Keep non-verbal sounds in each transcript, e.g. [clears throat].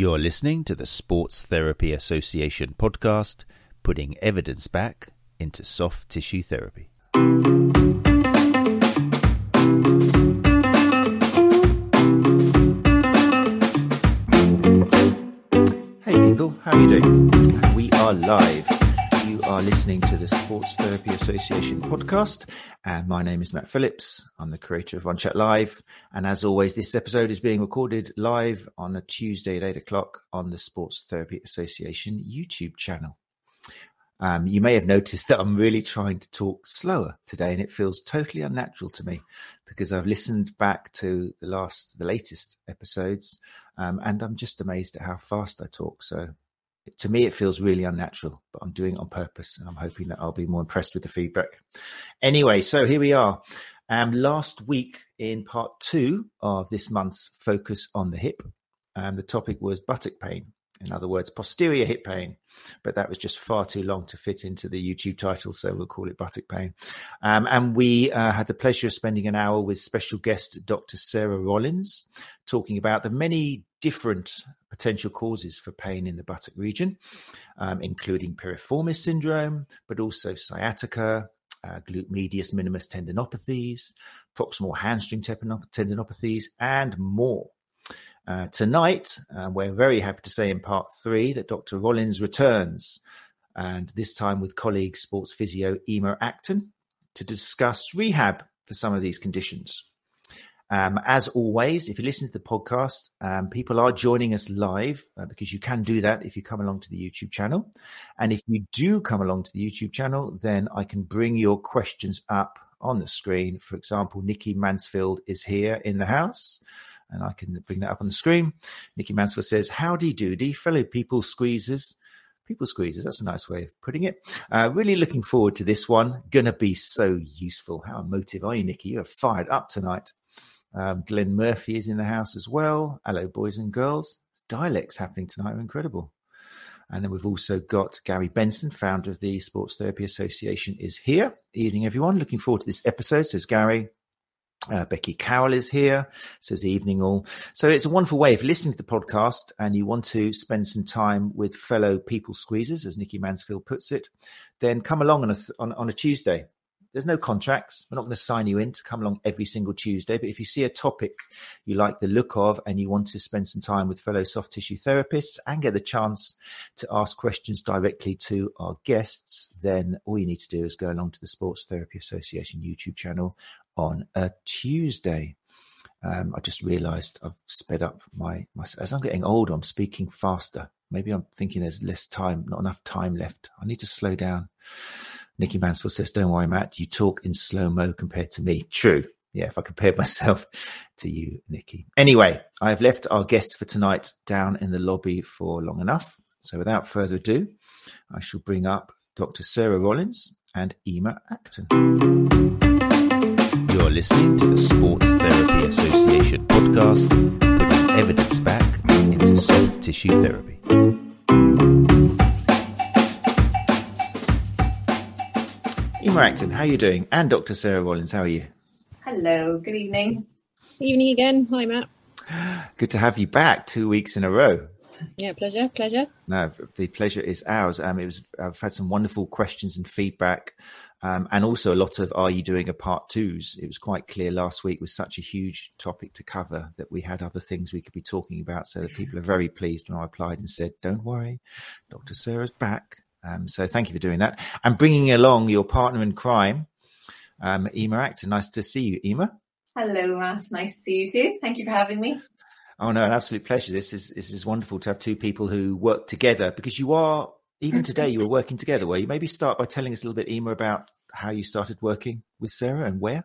You're listening to the Sports Therapy Association podcast, putting evidence back into soft tissue therapy. Hey people, how are you doing? We are live. Are listening to the Sports Therapy Association podcast, and my name is Matt Phillips. I'm the creator of OnChat Live, and as always, this episode is being recorded live on a Tuesday at eight o'clock on the Sports Therapy Association YouTube channel. Um, you may have noticed that I'm really trying to talk slower today, and it feels totally unnatural to me because I've listened back to the last, the latest episodes, um, and I'm just amazed at how fast I talk. So, to me, it feels really unnatural, but I'm doing it on purpose, and I'm hoping that I'll be more impressed with the feedback. Anyway, so here we are. Um, last week in part two of this month's focus on the hip, um, the topic was buttock pain. In other words, posterior hip pain, but that was just far too long to fit into the YouTube title, so we'll call it buttock pain. Um, and we uh, had the pleasure of spending an hour with special guest Dr. Sarah Rollins, talking about the many different potential causes for pain in the buttock region, um, including piriformis syndrome, but also sciatica, uh, glute medius minimus tendinopathies, proximal hamstring tendinopathies, and more. Uh, tonight, uh, we're very happy to say in part three that Dr. Rollins returns, and this time with colleague sports physio Ema Acton to discuss rehab for some of these conditions. Um, as always, if you listen to the podcast, um, people are joining us live uh, because you can do that if you come along to the YouTube channel. And if you do come along to the YouTube channel, then I can bring your questions up on the screen. For example, Nikki Mansfield is here in the house and I can bring that up on the screen. Nikki Mansfield says, Howdy doody, fellow people squeezers. People squeezers, that's a nice way of putting it. Uh, really looking forward to this one. Gonna be so useful. How emotive are you, Nikki? You're fired up tonight. Um, Glenn Murphy is in the house as well. Hello, boys and girls. Dialects happening tonight are incredible. And then we've also got Gary Benson, founder of the Sports Therapy Association, is here. Evening, everyone. Looking forward to this episode, says Gary. Uh, Becky Carroll is here, says evening all. So it's a wonderful way. You're listening to the podcast and you want to spend some time with fellow people squeezers, as Nikki Mansfield puts it, then come along on a, on, on a Tuesday. There's no contracts. We're not going to sign you in to come along every single Tuesday. But if you see a topic you like the look of and you want to spend some time with fellow soft tissue therapists and get the chance to ask questions directly to our guests, then all you need to do is go along to the Sports Therapy Association YouTube channel on a Tuesday. Um, I just realised I've sped up my, my as I'm getting older. I'm speaking faster. Maybe I'm thinking there's less time, not enough time left. I need to slow down. Nikki Mansfield says, "Don't worry, Matt. You talk in slow mo compared to me." True. Yeah, if I compare [laughs] myself to you, Nikki. Anyway, I've left our guests for tonight down in the lobby for long enough. So without further ado, I shall bring up Dr. Sarah Rollins and Ema Acton. You're listening to the Sports Therapy Association podcast, putting evidence back into soft tissue therapy. Ema Acton, how are you doing? And Dr. Sarah Rollins, how are you? Hello, good evening. Evening again. Hi, Matt. Good to have you back two weeks in a row. Yeah, pleasure, pleasure. No, the pleasure is ours. Um, it was. I've had some wonderful questions and feedback um, and also a lot of are you doing a part twos? It was quite clear last week was such a huge topic to cover that we had other things we could be talking about. So the people are very pleased when I applied and said, "Don't worry, Dr. Sarah's back." Um, so thank you for doing that and bringing along your partner in crime, um, Ema Acton. Nice to see you, Ema. Hello, Matt. Nice to see you too. Thank you for having me. Oh no, an absolute pleasure. This is this is wonderful to have two people who work together because you are even today you were working together were you maybe start by telling us a little bit ema about how you started working with sarah and where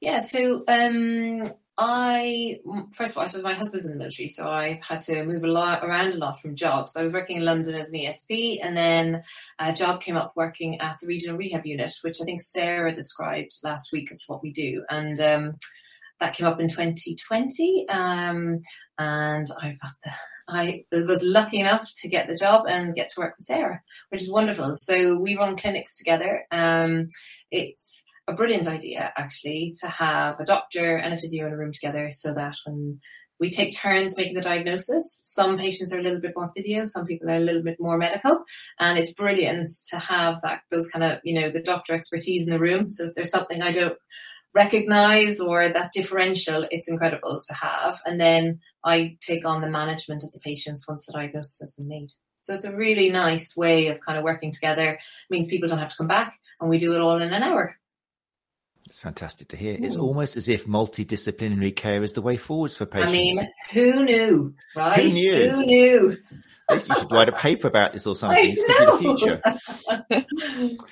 yeah so um, i first of all i suppose my husband's in the military so i had to move a lot around a lot from jobs i was working in london as an esp and then a job came up working at the regional rehab unit which i think sarah described last week as what we do and um, that came up in 2020 um, and i got the I was lucky enough to get the job and get to work with Sarah, which is wonderful. So we run clinics together. Um, it's a brilliant idea, actually, to have a doctor and a physio in a room together so that when we take turns making the diagnosis. Some patients are a little bit more physio, some people are a little bit more medical, and it's brilliant to have that those kind of you know the doctor expertise in the room. So if there's something I don't recognize or that differential, it's incredible to have. And then I take on the management of the patients once the diagnosis has been made. So it's a really nice way of kind of working together. It means people don't have to come back and we do it all in an hour. It's fantastic to hear. It's almost as if multidisciplinary care is the way forwards for patients. I mean, who knew, right? Who knew? Who knew? you should write a paper about this or [laughs] something. Be the future.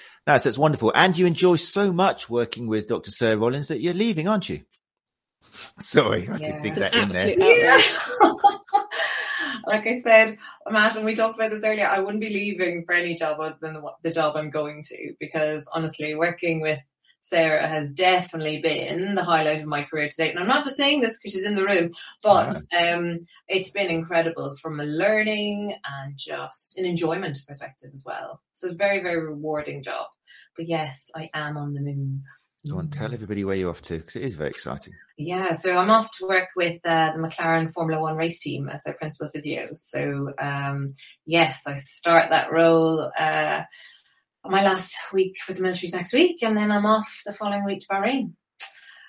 [laughs] no, so it's wonderful. And you enjoy so much working with Dr. Sarah Rollins that you're leaving, aren't you? [laughs] Sorry, I Yeah. did dig that in there. Yeah. like I said, Matt, and we talked about this earlier, I wouldn't be leaving for any job other than the, the job I'm going to because honestly, working with Sarah has definitely been the highlight of my career to date. And I'm not just saying this because she's in the room, but um, it's been incredible from a learning and just an enjoyment perspective as well. So, very, very rewarding job. But yes, I am on the move. Go on, tell everybody where you're off to because it is very exciting. Yeah, so I'm off to work with uh, the McLaren Formula One race team as their principal physio. So um, yes, I start that role uh, my last week with the militaries next week, and then I'm off the following week to Bahrain.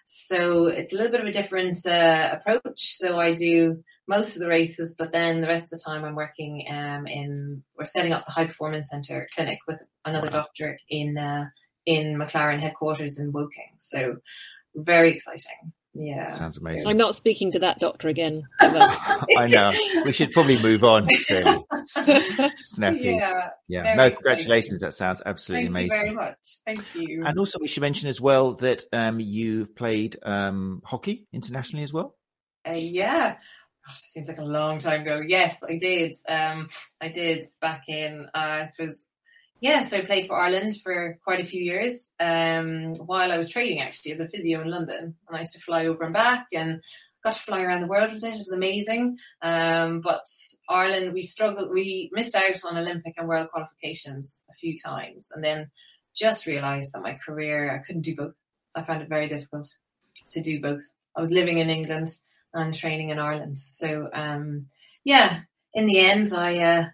So it's a little bit of a different uh, approach. So I do most of the races, but then the rest of the time I'm working um, in. We're setting up the high performance center clinic with another Wow. doctor in uh, in McLaren headquarters in Woking. So very exciting. Yeah, Sounds amazing. I'm not speaking to that doctor again. [laughs] I know. We should probably move on. Really. [laughs] Snappy. Yeah, Yeah. very No, exciting. congratulations. That sounds absolutely thank amazing. you very much. Thank you. And also, we should mention as well that um, you've played um, hockey internationally as well. Uh, yeah. Gosh, it seems like a long time ago. Yes, I did. Um, I did back in, uh, I suppose, yeah, so I played for Ireland for quite a few years um, while I was training actually as a physio in London. And I used to fly over and back and got to fly around the world with it. It was amazing. Um, but Ireland, we struggled, we missed out on Olympic and world qualifications a few times and then just realised that my career, I couldn't do both. I found it very difficult to do both. I was living in England and training in Ireland. So um, yeah, in the end, I uh,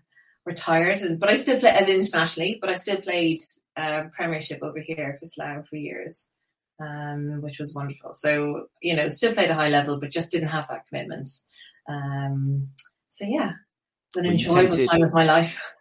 retired, and but I still play as internationally, but I still played uh, Premiership over here for Slough for years, um, which was wonderful. So you know, still played a high level, but just didn't have that commitment. Um, so yeah, it's an Well, enjoyable time of my life. [laughs]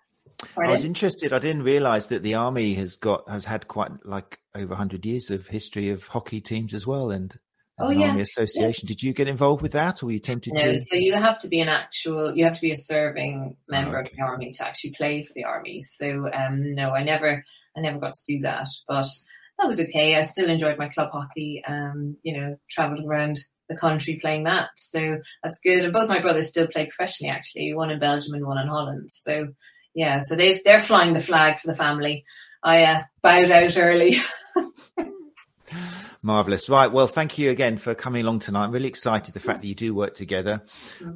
I was interested. I didn't realise that the army has got has had quite like over hundred years of history of hockey teams as well, and as Oh, an yeah. army association. Did you get involved with that, or were you tempted No, to? No, so you have to be an actual, you have to be a serving member of okay. the army to actually play for the army. So um, no, I never, I never got to do that, but that was okay. I still enjoyed my club hockey. Um, you know, travelled around the country playing that, so that's good. And both my brothers still play professionally, actually, one in Belgium and one in Holland. So yeah, so they've they're flying the flag for the family. I uh, bowed out early. [laughs] Marvelous. Right. Well, thank you again for coming along tonight. I'm really excited the fact that you do work together.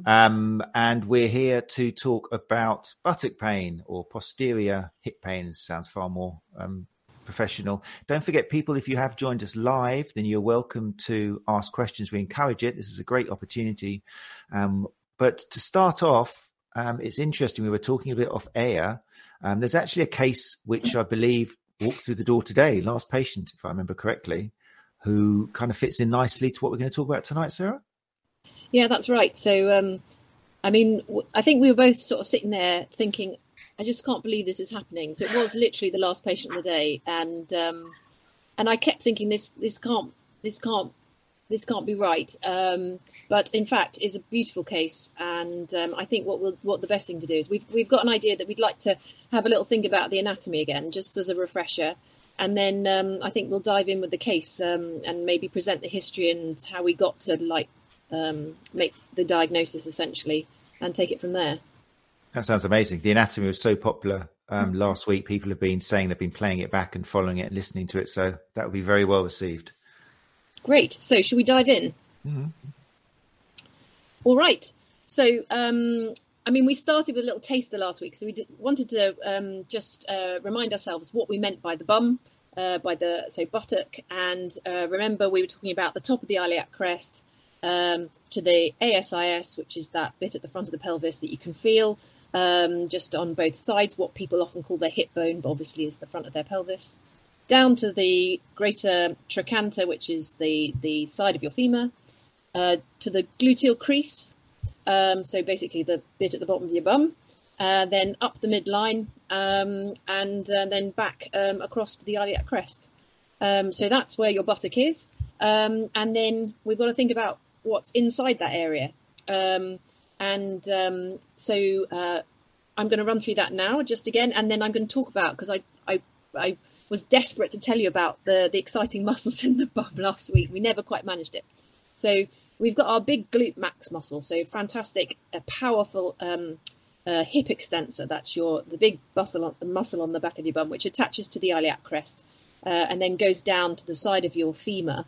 Um, and we're here to talk about buttock pain or posterior hip pain. Sounds far more um, professional. Don't forget, people, if you have joined us live, then you're welcome to ask questions. We encourage it. This is a great opportunity. Um, but to start off, um, it's interesting. We were talking a bit off air. Um, there's actually a case which I believe walked through the door today, last patient, if I remember correctly, who kind of fits in nicely to what we're going to talk about tonight, Sarah. Yeah, that's right. So, um, I mean, I think we were both sort of sitting there thinking, I just can't believe this is happening. So it was literally the last patient of the day, and um, and I kept thinking this this can't this can't this can't be right. Um, but in fact, it's a beautiful case, and um, I think what we'll, what the best thing to do is we've we've got an idea that we'd like to have a little think about the anatomy again, just as a refresher. And then um, I think we'll dive in with the case um, and maybe present the history and how we got to like um, make the diagnosis essentially and take it from there. That sounds amazing. The anatomy was so popular um, last week. People have been saying they've been playing it back and following it and listening to it. So that would be very well received. Great. So, should we dive in? Mhm. All right. So, um, I mean, we started with a little taster last week. So, we did, wanted to um, just uh, remind ourselves what we meant by the bum, uh, by the so buttock, and uh, remember we were talking about the top of the iliac crest, um, to the ASIS, which is that bit at the front of the pelvis that you can feel um, just on both sides, what people often call their hip bone, but obviously is the front of their pelvis, down to the greater trochanter, which is the, the side of your femur, uh, to the gluteal crease, um, so basically the bit at the bottom of your bum, uh, then up the midline, um, and uh, then back um, across to the iliac crest. Um, so that's where your buttock is. Um, and then we've got to think about what's inside that area. Um, and so uh, I'm going to run through that now, just again, and then I'm going to talk about because I, I I was desperate to tell you about the the exciting [laughs] muscles in the bum last week. We never quite managed it. So we've got our big glute max muscle. So fantastic, a powerful um, uh, hip extensor. That's your the big muscle on, muscle on the back of your bum, which attaches to the iliac crest uh, and then goes down to the side of your femur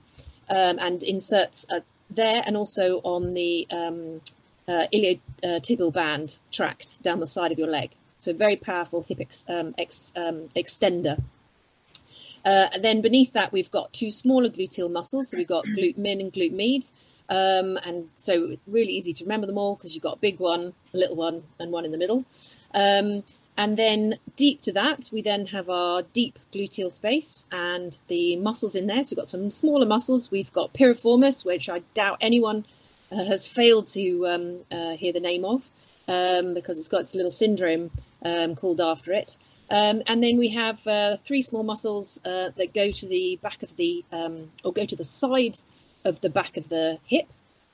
um, and inserts uh, there and also on the um, uh, iliotibial uh, band tract down the side of your leg. So very powerful hip ex, um, ex, um, extender. Uh, and then beneath that, we've got two smaller gluteal muscles. So we've got glute min and glute med. Um, and so really easy to remember them all because you've got a big one, a little one, and one in the middle. Um, and then deep to that, we then have our deep gluteal space and the muscles in there. So we've got some smaller muscles. We've got piriformis, which I doubt anyone uh, has failed to um, uh, hear the name of um, because it's got its little syndrome um, called after it. Um, and then we have uh, three small muscles uh, that go to the back of the, um, or go to the side of the back of the hip.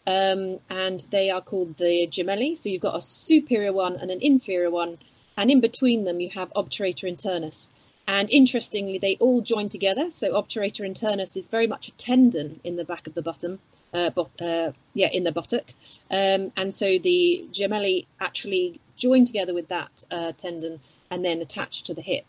Um, and they are called the gemelli. So you've got a superior one and an inferior one and in between them you have obturator internus. And interestingly, they all join together. So obturator internus is very much a tendon in the back of the bottom, uh, uh, yeah, in the buttock. Um, and so the gemelli actually join together with that uh, tendon and then attach to the hip.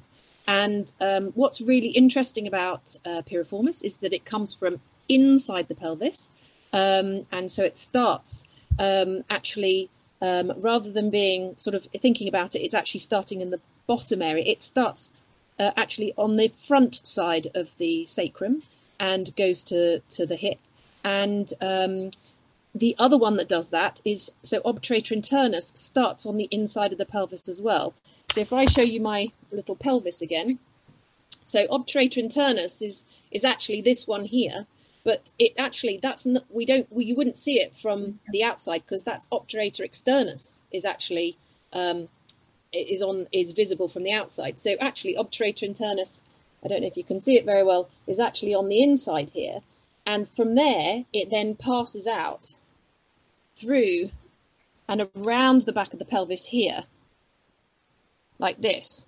And um, what's really interesting about uh, piriformis is that it comes from inside the pelvis. Um, and so it starts um, actually um, rather than being sort of thinking about it, it's actually starting in the bottom area. It starts uh, actually on the front side of the sacrum and goes to, to the hip. And um, the other one that does that is so obturator internus starts on the inside of the pelvis as well. So if I show you my little pelvis again, so obturator internus is is actually this one here, but it actually that's not, we don't we, you wouldn't see it from the outside because that's obturator externus is actually um, is on is visible from the outside. So actually, obturator internus, I don't know if you can see it very well, is actually on the inside here, and from there it then passes out through and around the back of the pelvis here, like this,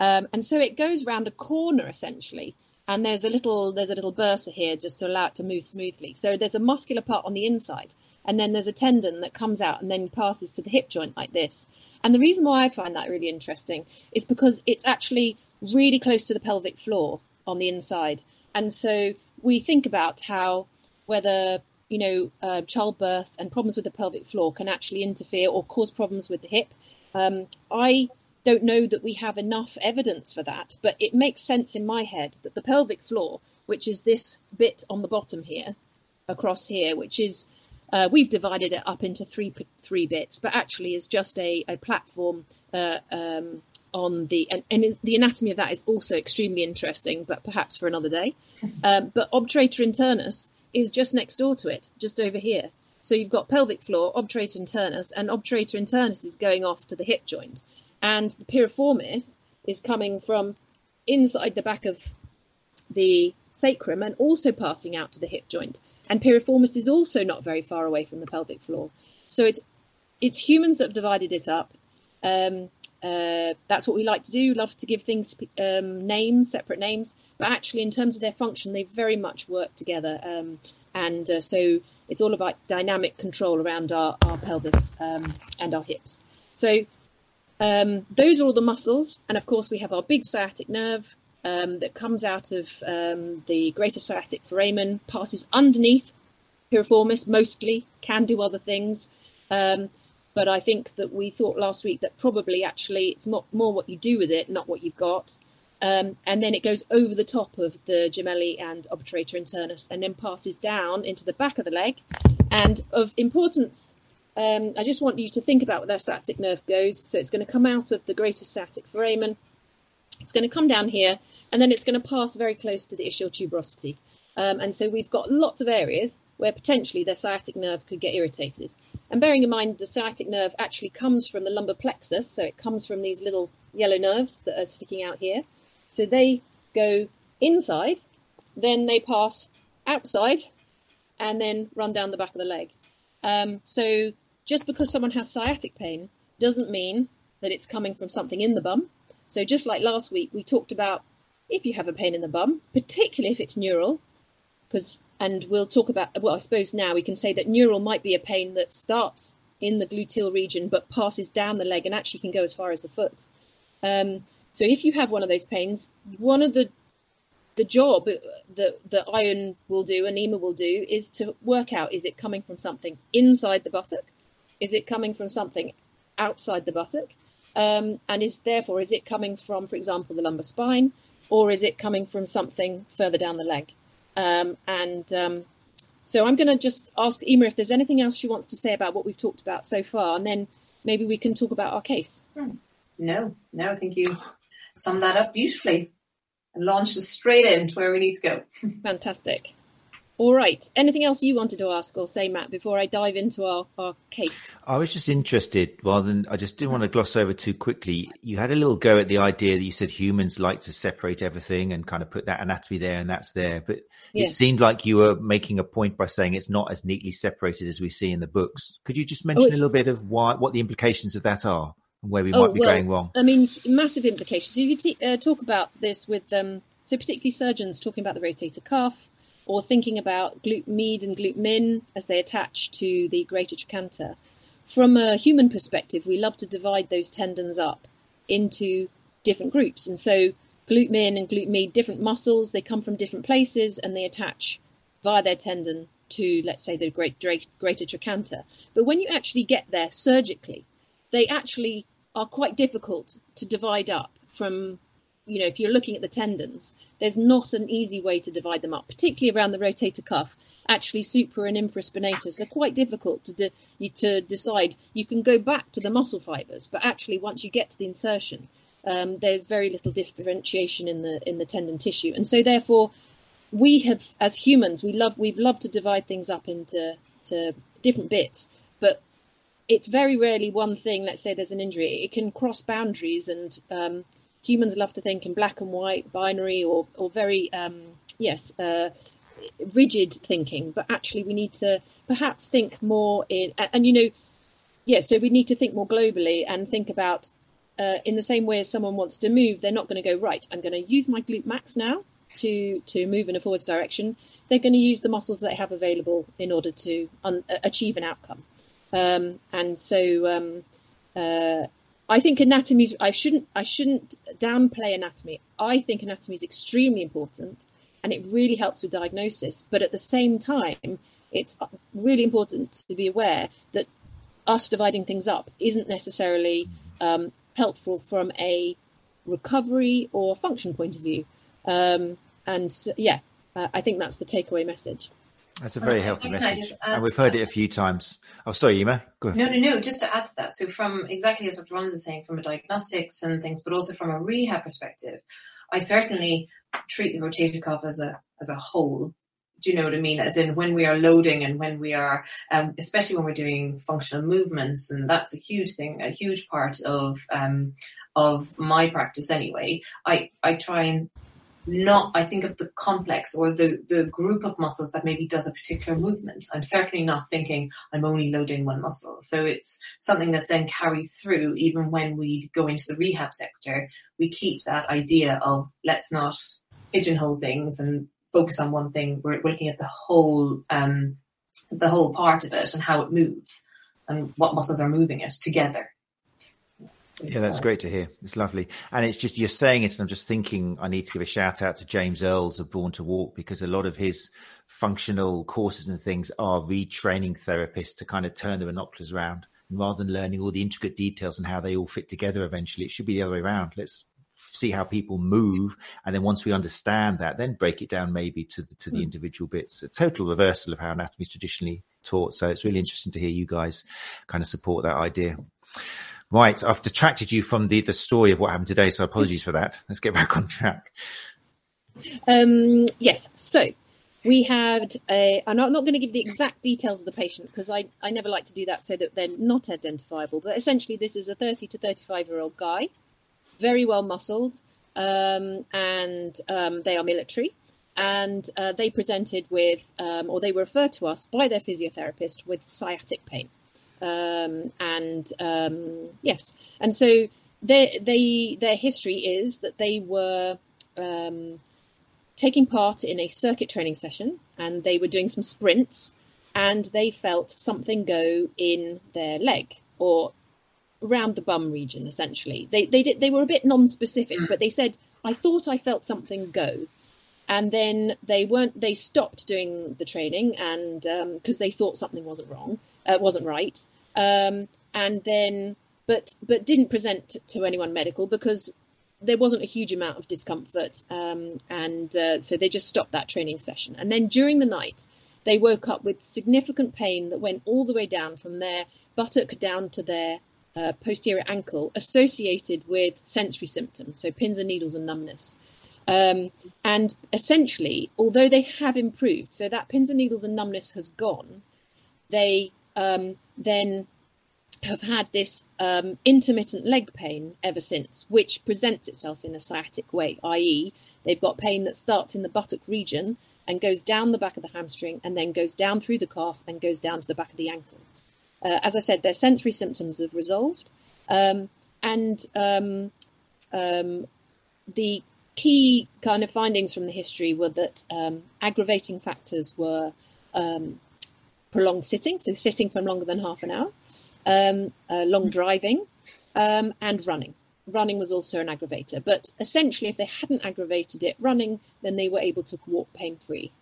um, and so it goes round a corner essentially and there's a little there's a little bursa here just to allow it to move smoothly. So there's a muscular part on the inside, and then there's a tendon that comes out and then passes to the hip joint like this. And the reason why I find that really interesting is because it's actually really close to the pelvic floor on the inside, and so we think about how whether you know uh, childbirth and problems with the pelvic floor can actually interfere or cause problems with the hip. Um, I don't know that we have enough evidence for that, but it makes sense in my head that the pelvic floor, which is this bit on the bottom here, across here, which is uh, we've divided it up into three three bits, but actually is just a, a platform uh, um, on the and, and is, the anatomy of that is also extremely interesting, but perhaps for another day. [laughs] Um, but obturator internus is just next door to it, just over here. So you've got pelvic floor, obturator internus, and obturator internus is going off to the hip joint and the piriformis is coming from inside the back of the sacrum and also passing out to the hip joint. And piriformis is also not very far away from the pelvic floor. So it's it's humans that have divided it up. Um, uh, that's what we like to do. Love to give things um, names, separate names. But actually, in terms of their function, they very much work together. Um, and uh, so it's all about dynamic control around our, our pelvis um, and our hips. So um, those are all the muscles, and of course we have our big sciatic nerve um, that comes out of um, the greater sciatic foramen, passes underneath piriformis mostly, can do other things. Um, but I think that we thought last week that probably actually it's not more what you do with it, not what you've got. Um, and then it goes over the top of the gemelli and obturator internus and then passes down into the back of the leg And of importance, um, I just want you to think about where that sciatic nerve goes. So it's going to come out of the greater sciatic foramen. It's going to come down here, and then it's going to pass very close to the ischial tuberosity. Um, and so we've got lots of areas where potentially the sciatic nerve could get irritated. And bearing in mind the sciatic nerve actually comes from the lumbar plexus, so it comes from these little yellow nerves that are sticking out here. So they go inside, then they pass outside, and then run down the back of the leg. Um, so just because someone has sciatic pain doesn't mean that it's coming from something in the bum. So just like last week, we talked about if you have a pain in the bum, particularly if it's neural, because and we'll talk about well, I suppose now we can say that neural might be a pain that starts in the gluteal region but passes down the leg and actually can go as far as the foot. Um, so if you have one of those pains, one of the the job that that iron will do and Ema will do is to work out is it coming from something inside the buttock, is it coming from something outside the buttock, um, and is therefore is it coming from, for example, the lumbar spine, or is it coming from something further down the leg? Um, and um, so I'm going to just ask Ema if there's anything else she wants to say about what we've talked about so far, and then maybe we can talk about our case. Hmm. No, no, I think you summed that up beautifully and launched us straight into where we need to go. [laughs] Fantastic. All right. Anything else you wanted to ask or say, Matt, before I dive into our, our case? I was just interested, rather than I just didn't want to gloss over too quickly. You had a little go at the idea that you said humans like to separate everything and kind of put that anatomy there and that's there. But yeah. it seemed like you were making a point by saying it's not as neatly separated as we see in the books. Could you just mention oh, a little bit of why, what the implications of that are? and where we oh, might be well, going wrong? I mean, massive implications. So you t- uh, talk about this with, um, so particularly surgeons talking about the rotator cuff, or thinking about glute med and glute min as they attach to the greater trochanter. From a human perspective, we love to divide those tendons up into different groups. And so glute min and glute med, different muscles, they come from different places and they attach via their tendon to, let's say, the great, greater trochanter. But when you actually get there surgically, they actually are quite difficult to divide up from you know, if you're looking at the tendons, there's not an easy way to divide them up, particularly around the rotator cuff. Actually, supra and infraspinatus are quite difficult to de- to decide. You can go back to the muscle fibers, but actually, once you get to the insertion, um, there's very little differentiation in the in the tendon tissue, and so therefore, we have as humans we love we've loved to divide things up into to different bits, but it's very rarely one thing. Let's say there's an injury; it can cross boundaries and um, humans love to think in black and white, binary, or or very um, yes, uh, rigid thinking. But actually, we need to perhaps think more in and, you know, yeah. So we need to think more globally and think about uh, in the same way as someone wants to move, they're not going to go right. I'm going to use my glute max now to to move in a forwards direction. They're going to use the muscles that they have available in order to un- achieve an outcome. Um, and so um, uh, I think anatomy. Is I shouldn't. I shouldn't downplay anatomy. I think anatomy is extremely important, and it really helps with diagnosis. But at the same time, it's really important to be aware that us dividing things up isn't necessarily um, helpful from a recovery or function point of view. Um, and yeah, uh, I think that's the takeaway message. That's a very healthy message, and we've heard it a few times. Oh, sorry, Ema. Go ahead. No, no, no. Just to add to that, so from exactly as Dr. Rollins is saying, from a diagnostics and things, but also from a rehab perspective, I certainly treat the rotator cuff as a as a whole. Do you know what I mean? As in when we are loading and when we are, um, especially when we're doing functional movements, and that's a huge thing, a huge part of um, of my practice anyway. I I try and not I think of the complex or the the group of muscles that maybe does a particular movement. I'm certainly not thinking I'm only loading one muscle. So it's something that's then carried through even when we go into the rehab sector. We keep that idea of let's not pigeonhole things and focus on one thing. We're, looking at the whole um, the whole part of it and how it moves and what muscles are moving it together yeah, that's great to hear. It's lovely. And it's just, you're saying it, and I'm just thinking I need to give a shout out to James Earls of Born to Walk because a lot of his functional courses and things are retraining therapists to kind of turn the binoculars around. And rather than learning all the intricate details and how they all fit together eventually, it should be the other way around. Let's see how people move. And then once we understand that, then break it down maybe to the, to the mm. individual bits. A total reversal of how anatomy is traditionally taught. So it's really interesting to hear you guys kind of support that idea. Right, I've detracted you from the the story of what happened today, so apologies for that. Let's get back on track. Um, yes, so we had a. I'm not, not going to give the exact details of the patient because I, I never like to do that so that they're not identifiable. But essentially, this is a 30 to 35 year old guy, very well muscled, um, and um, they are military. And uh, they presented with, um, or they were referred to us by their physiotherapist with sciatic pain. Um, and um, yes, and so they, they, their history is that they were um, taking part in a circuit training session and they were doing some sprints and they felt something go in their leg or around the bum region essentially. They they did they were a bit non-specific mm. but they said i thought i felt something go and then they weren't they stopped doing the training and because um, they thought something wasn't wrong uh, wasn't right um, and then but but didn't present to anyone medical because there wasn't a huge amount of discomfort, um, and uh, so they just stopped that training session. And then during the night, they woke up with significant pain that went all the way down from their buttock down to their uh, posterior ankle, associated with sensory symptoms, so pins and needles and numbness. Um, and essentially, although they have improved, so that pins and needles and numbness has gone, they um, then have had this um, intermittent leg pain ever since, which presents itself in a sciatic way, i.e., they've got pain that starts in the buttock region and goes down the back of the hamstring and then goes down through the calf and goes down to the back of the ankle. Uh, as I said, their sensory symptoms have resolved. Um, and um, um the key kind of findings from the history were that um, aggravating factors were um, prolonged sitting, so sitting for longer than half an hour, um, uh, long driving, um, and running. Running was also an aggravator, but essentially, if they hadn't aggravated it running, then they were able to walk pain free.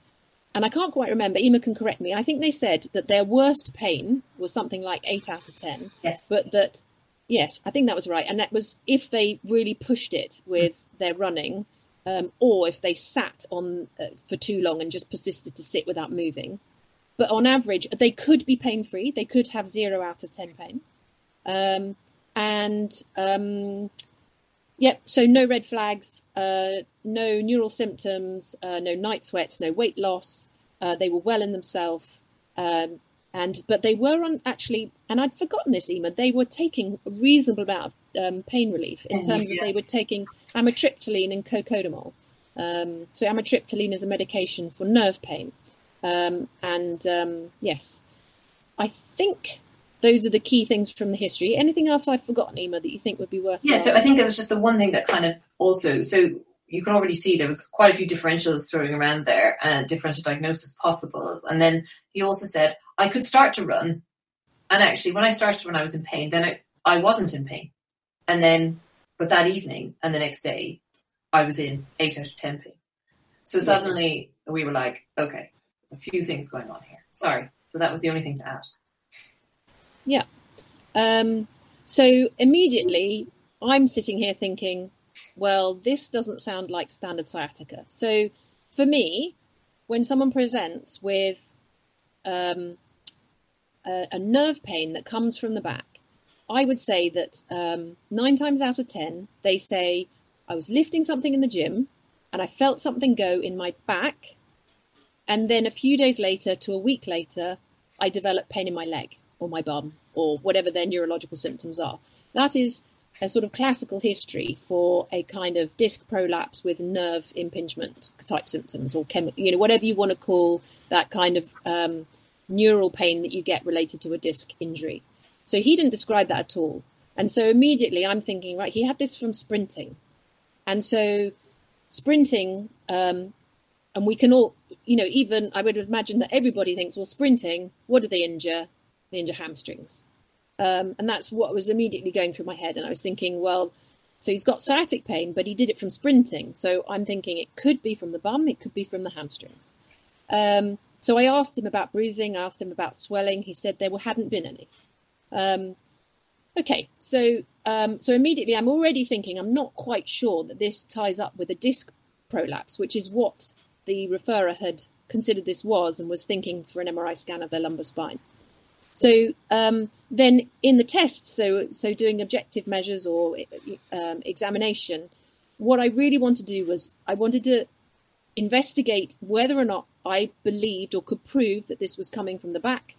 And I can't quite remember, Ema can correct me. I think they said that their worst pain was something like eight out of 10. Yes. But that, yes, I think that was right. And that was if they really pushed it with their running, um, or if they sat on uh, for too long and just persisted to sit without moving. But on average, they could be pain free. They could have zero out of 10 pain. Um, and um, yep, so no red flags, uh, no neural symptoms, uh, no night sweats, no weight loss. Uh, they were well in themselves. Um, and but they were on actually, and I'd forgotten this, Ema. They were taking a reasonable amount of um, pain relief in terms yeah. of they were taking amitriptyline and co-codamol. Um, so amitriptyline is a medication for nerve pain. Um, and um, yes, I think those are the key things from the history. Anything else I've forgotten, Ema, that you think would be worth? Yeah, so I think there was just the one thing that kind of also so you can already see there was quite a few differentials throwing around there and differential diagnosis possibles. And then he also said I could start to run, and actually when I started when I was in pain, then it, I wasn't in pain, and then but that evening and the next day I was in eight out of ten pain. So suddenly we were like, okay, a few things going on here. Sorry. So that was the only thing to add. Yeah. Um, so immediately I'm sitting here thinking, well, this doesn't sound like standard sciatica. So for me, when someone presents with um, a, a, nerve pain that comes from the back, I would say that um, nine times out of ten, they say, I was lifting something in the gym and I felt something go in my back and then a few days later to a week later, I develop pain in my leg or my bum or whatever their neurological symptoms are. That is a sort of classical history for a kind of disc prolapse with nerve impingement type symptoms or chemi- you know whatever you want to call that kind of um, neural pain that you get related to a disc injury. So he didn't describe that at all. And so immediately I'm thinking, right, he had this from sprinting. And so sprinting, um, and we can all, you know, even I would imagine that everybody thinks, well, sprinting, what do they injure? They injure hamstrings. Um, and that's what was immediately going through my head. And I was thinking, well, so he's got sciatic pain, but he did it from sprinting. So I'm thinking it could be from the bum, it could be from the hamstrings. Um, so I asked him about bruising, asked him about swelling. He said there hadn't been any. Um, okay, so um, so immediately I'm already thinking I'm not quite sure that this ties up with a disc prolapse, which is what the referrer had considered this was and was thinking for an MRI scan of their lumbar spine. So um, then in the tests, so so doing objective measures or um, examination, what I really wanted to do was I wanted to investigate whether or not I believed or could prove that this was coming from the back,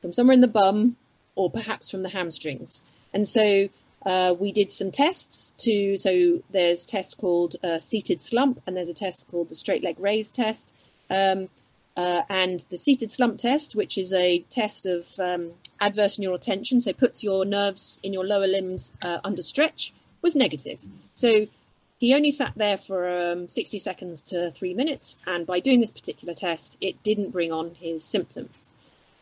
from somewhere in the bum, or perhaps from the hamstrings. And so uh, we did some tests to, so there's a test called uh, seated slump, and there's a test called the straight leg raise test. Um, uh, and the seated slump test, which is a test of um, adverse neural tension, so puts your nerves in your lower limbs uh, under stretch, was negative. So he only sat there for um, 60 seconds to three minutes, and by doing this particular test, it didn't bring on his symptoms.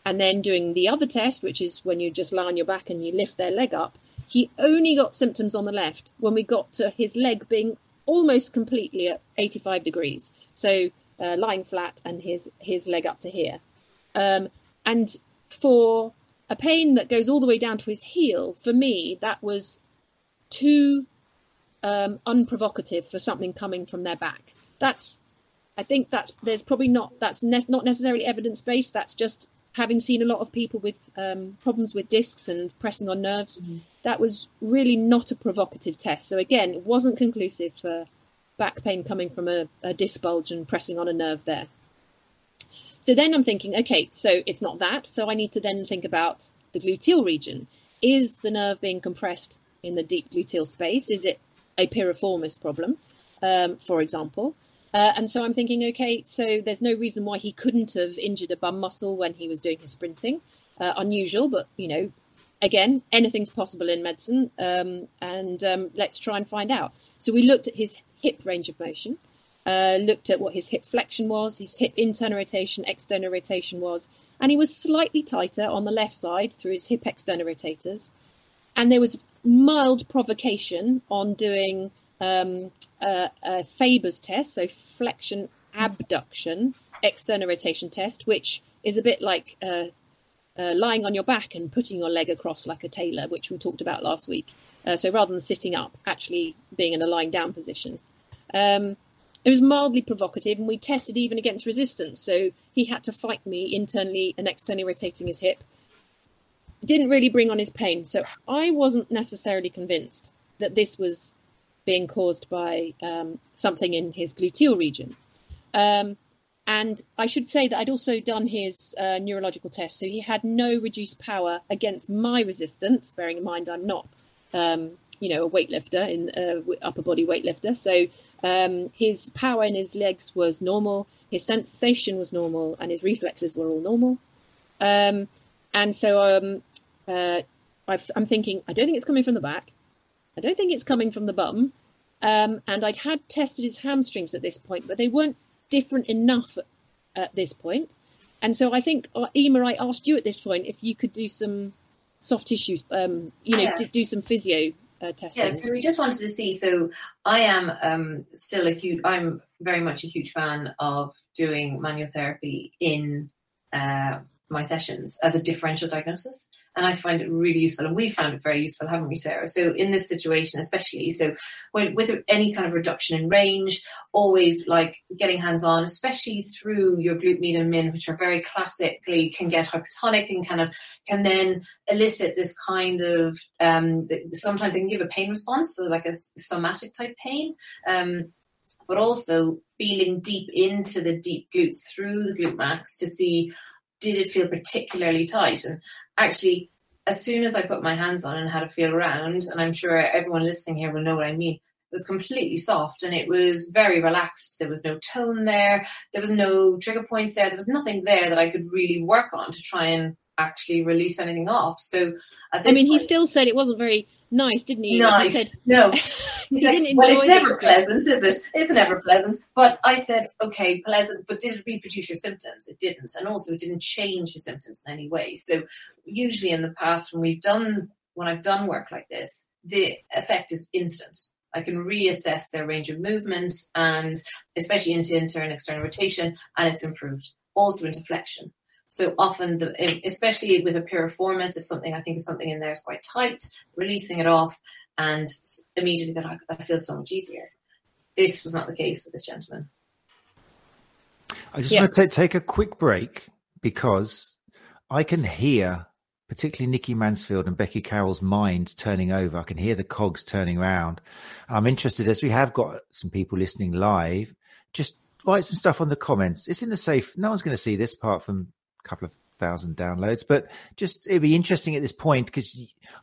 And then doing the other test, which is when you just lie on your back and you lift their leg up, he only got symptoms on the left when we got to his leg being almost completely at 85 degrees. So uh, lying flat and his, his leg up to here. Um, and for a pain that goes all the way down to his heel, for me, that was too um, unprovocative for something coming from their back. That's, I think that's there's probably not that's ne- not necessarily evidence based. That's just having seen a lot of people with um, problems with discs and pressing on nerves. Mm-hmm. That was really not a provocative test. So again, it wasn't conclusive for back pain coming from a, a disc bulge and pressing on a nerve there. So then I'm thinking, okay, so it's not that. So I need to then think about the gluteal region. Is the nerve being compressed in the deep gluteal space? Is it a piriformis problem, um, for example. Uh, and so I'm thinking, okay, so there's no reason why he couldn't have injured a bum muscle when he was doing his sprinting. Uh, unusual, but you know, again, anything's possible in medicine. Um, and um, let's try and find out. So we looked at his hip range of motion, uh, looked at what his hip flexion was, his hip internal rotation, external rotation was, and he was slightly tighter on the left side through his hip external rotators. And there was mild provocation on doing um, a, a Faber's test, so flexion abduction external rotation test, which is a bit like uh, uh, lying on your back and putting your leg across like a tailor, which we talked about last week. Uh, so rather than sitting up, actually being in a lying down position. Um, it was mildly provocative, and we tested even against resistance. So he had to fight me internally and externally rotating his hip didn't really bring on his pain. So I wasn't necessarily convinced that this was being caused by um, something in his gluteal region. Um, and I should say that I'd also done his uh, neurological test. So he had no reduced power against my resistance, bearing in mind I'm not, um, you know, a weightlifter, in uh, upper body weightlifter. So um, his power in his legs was normal, his sensation was normal, and his reflexes were all normal. Um, and so um, uh, i am thinking, I don't think it's coming from the back. I don't think it's coming from the bum. Um, and I'd had tested his hamstrings at this point, but they weren't different enough at, this point. And so I think, uh, Ema, I asked you at this point if you could do some soft tissue, um, you know, yeah. to do some physio uh, testing. Yeah, so we just wanted to see. So I am um, still a huge, I'm very much a huge fan of doing manual therapy in uh, my sessions as a differential diagnosis. And I find it really useful. And we found it very useful, haven't we, Sarah? So in this situation, especially, so when, with any kind of reduction in range, always like getting hands on, especially through your glute med and min, which are very classically can get hypertonic and kind of can then elicit this kind of, um, sometimes they can give a pain response. So like a somatic type pain. Um, but also feeling deep into the deep glutes through the glute max to see did it feel particularly tight? And actually, as soon as I put my hands on and had a feel around, and I'm sure everyone listening here will know what I mean, it was completely soft and it was very relaxed. There was no tone there. There was no trigger points there. There was nothing there that I could really work on to try and actually release anything off. So, I mean, point, he still said it wasn't very nice, didn't he? Nice. Said, no. [laughs] he like, well, it's never pleasant, is it? It's never pleasant. But I said, okay, pleasant, but did it reproduce your symptoms? It didn't. And also it didn't change your symptoms in any way. So usually in the past when we've done, when I've done work like this, the effect is instant. I can reassess their range of movement and especially into internal and external rotation and it's improved. Also into flexion. So often, the, especially with a piriformis, if something I think is something in there is quite tight, releasing it off, and immediately that I, that I feel so much easier. This was not the case with this gentleman. I just yeah. want to take a quick break because I can hear, particularly Nikki Mansfield and Becky Carroll's minds turning over. I can hear the cogs turning around. I'm interested as we have got some people listening live. Just write some stuff on the comments. It's in the safe. No one's going to see this apart from a couple of thousand downloads, but just it'd be interesting at this point because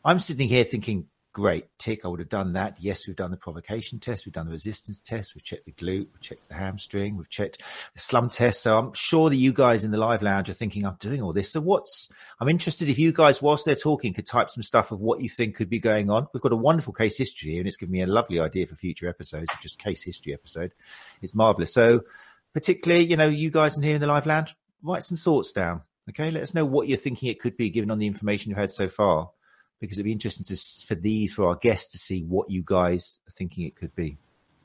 I'm sitting here thinking, Great, tick. I would have done that. Yes, we've done the provocation test. We've done the resistance test. We've checked the glute. We've checked the hamstring. We've checked the slum test. So I'm sure that you guys in the live lounge are thinking, I'm doing all this. So what's, I'm interested if you guys, whilst they're talking, could type some stuff of what you think could be going on. We've got a wonderful case history here and it's given me a lovely idea for future episodes, just case history episode. It's marvelous. So particularly, you know, you guys in here in the live lounge, write some thoughts down. Okay. Let us know what you're thinking it could be given on the information you've had so far because it'd be interesting to for these for our guests to see what you guys are thinking it could be.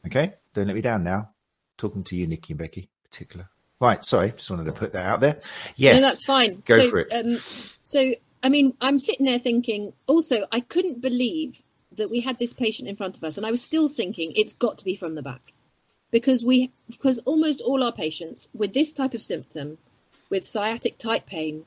Okay, don't let me down now. Talking to you, Nikki and Becky, particular. Right, sorry, just wanted to put that out there. Yes, no, that's fine. Go so, for it. Um, so, I mean, I'm sitting there thinking. Also, I couldn't believe that we had this patient in front of us, and I was still thinking it's got to be from the back, because we because almost all our patients with this type of symptom, with sciatic tight pain,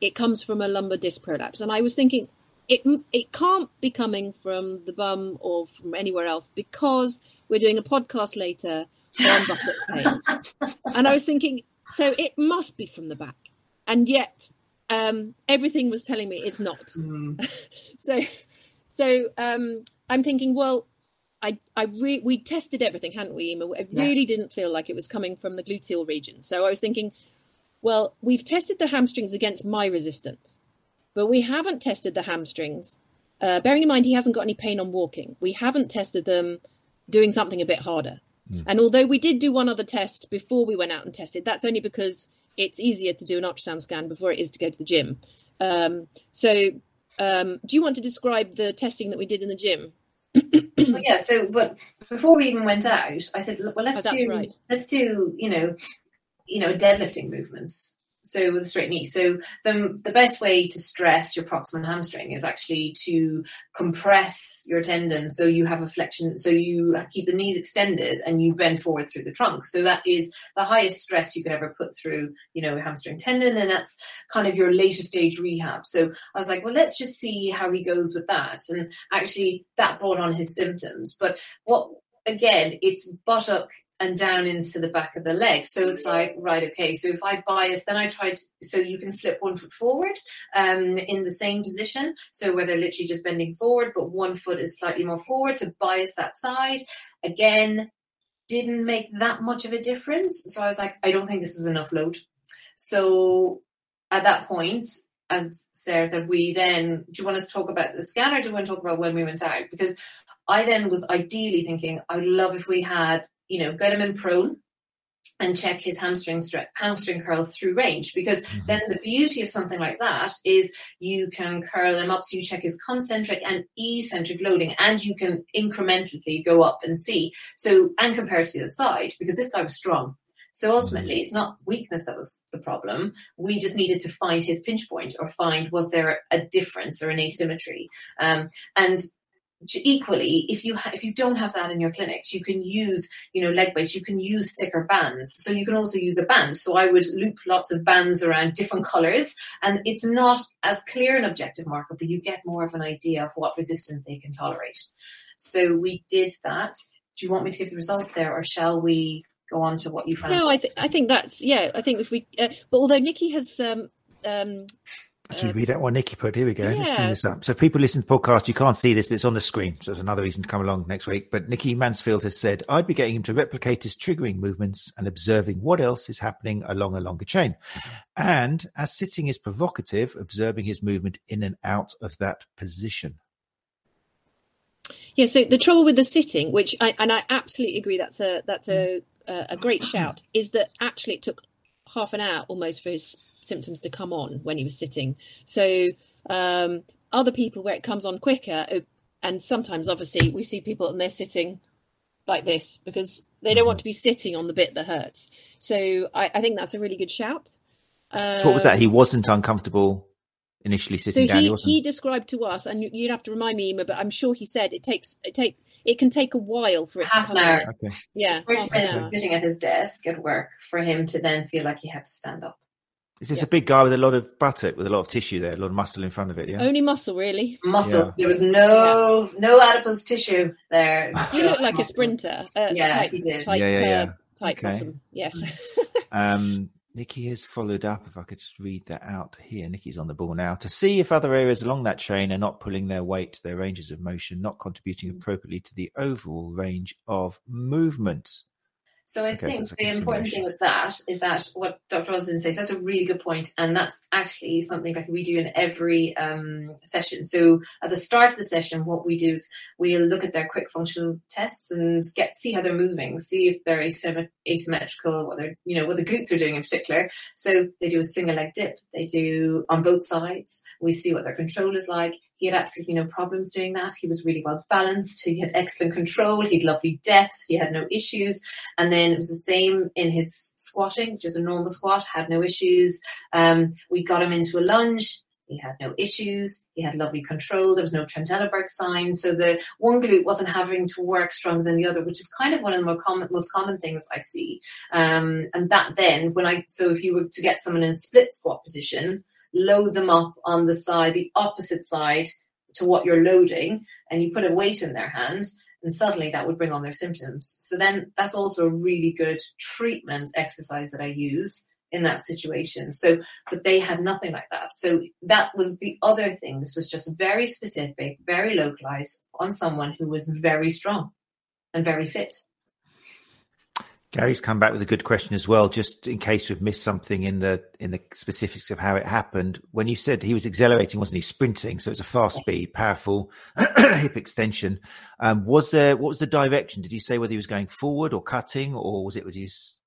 it comes from a lumbar disc prolapse, and I was thinking it it can't be coming from the bum or from anywhere else because we're doing a podcast later on buttock pain. [laughs] and I was thinking, so it must be from the back, and yet um, everything was telling me it's not. Mm. [laughs] so, so um, I'm thinking, well, I, I re- we tested everything, hadn't we, Ema? It really yeah. didn't feel like it was coming from the gluteal region. So I was thinking, well, we've tested the hamstrings against my resistance but we haven't tested the hamstrings. Uh, bearing in mind he hasn't got any pain on walking, we haven't tested them doing something a bit harder. Mm. And although we did do one other test before we went out and tested, that's only because it's easier to do an ultrasound scan before it is to go to the gym. Um, so, um, do you want to describe the testing that we did in the gym? [clears throat] yeah. So, but before we even went out, I said, well, let's oh, do right. let's do you know, you know, deadlifting movements so with a straight knee. So the, the best way to stress your proximal hamstring is actually to compress your tendon so you have a flexion, so you keep the knees extended and you bend forward through the trunk. So that is the highest stress you could ever put through, you know, a hamstring tendon, and that's kind of your later stage rehab. So I was like, well, let's just see how he goes with that. And actually, that brought on his symptoms. But what again, it's buttock and down into the back of the leg. So it's like, right, okay, so if I bias, then I tried, to, so you can slip one foot forward um, in the same position. So where they're literally just bending forward, but one foot is slightly more forward to bias that side. Again, didn't make that much of a difference. So I was like, I don't think this is enough load. So at that point, as Sarah said, we then, do you want us to talk about the scanner? do you want to talk about when we went out? Because I then was ideally thinking, I'd love if we had you know, get him in prone and check his hamstring stretch, hamstring curl through range because mm-hmm. then the beauty of something like that is you can curl him up so you check his concentric and eccentric loading and you can incrementally go up and see so and compare to the side because this guy was strong so ultimately mm-hmm. it's not weakness that was the problem we just needed to find his pinch point or find was there a difference or an asymmetry um, and equally if you ha- if you don't have that in your clinics you can use you know leg weights you can use thicker bands. So you can also use a band. So i would loop lots of bands around different colors and it's not as clear an objective marker but you get more of an idea of what resistance they can tolerate. So we did that. Do you want me to give the results there or shall we go on to what you found? No i, th- I think that's yeah i think if we uh, but although nikki has um um Actually, uh, read out what Nikki put. Here we go. Yeah. Let's bring this up. So, people listen to the podcast, you can't see this, but it's on the screen. So, it's another reason to come along next week. But Nikki Mansfield has said, I'd be getting him to replicate his triggering movements and observing what else is happening along a longer chain. And as sitting is provocative, observing his movement in and out of that position. Yeah. So, the trouble with the sitting, which I, and I absolutely agree, that's a, that's a, a great shout, is that actually it took half an hour almost for his symptoms to come on when he was sitting. So um, other people where it comes on quicker, uh, and sometimes obviously we see people and they're sitting like this because they don't want to be sitting on the bit that hurts. So I, I think that's a really good shout. Uh, so what was that? He wasn't uncomfortable initially sitting so down. he, wasn't. he described to us, and you- you'd have to remind me, Ema, but I'm sure he said it takes it take it can take a while for it Half to an come. hour. Okay. Yeah, Thirty half an minutes of sitting at his desk at work for him to then feel like he had to stand up. Is this Yeah. a big guy with a lot of buttock, with a lot of tissue there, a lot of muscle in front of it? Yeah. Only muscle, really. Muscle. Yeah. There was no no adipose tissue there. [laughs] You look like a sprinter. Uh, Yeah, type, he did. Type, Yeah, yeah, yeah. Uh, type Okay. bottom. Yes. [laughs] Um, Nikki has followed up. If I could just read that out here, Nikki's on the ball now to see if other areas along that chain are not pulling their weight their ranges of motion, not contributing appropriately to the overall range of movement. So I Okay, think the important thing with that is that what Dr. Osborne says, that's a really good point, and that's actually something like we do in every um, session. So at the start of the session, what we do is we'll look at their quick functional tests and get see how they're moving, see if they're asymmet- asymmetrical, what they're you know what the glutes are doing in particular. So they do a single leg dip, they do on both sides. We see what their control is like. He had absolutely no problems doing that. He was really well balanced. He had excellent control. He had lovely depth. He had no issues. And then it was the same in his squatting, just a normal squat, had no issues. Um, we got him into a lunge. He had no issues. He had lovely control. There was no Trent Trendelenburg sign. So the one glute wasn't having to work stronger than the other, which is kind of one of the more common, most common things I see. Um, and that then, when I, so if you were to get someone in a split squat position, load them up on the side, the opposite side to what you're loading, and you put a weight in their hand, and suddenly that would bring on their symptoms. So then that's also a really good treatment exercise that I use in that situation. So, but they had nothing like that. So that was the other thing. This was just very specific, very localized on someone who was very strong and very fit. Gary's come back with a good question as well, just in case we've missed something in the in the specifics of how it happened. When you said he was accelerating, wasn't he? Sprinting, so it's a fast speed, powerful [clears throat] hip extension. Um, was there what was the direction? Did he say whether he was going forward or cutting, or was it his?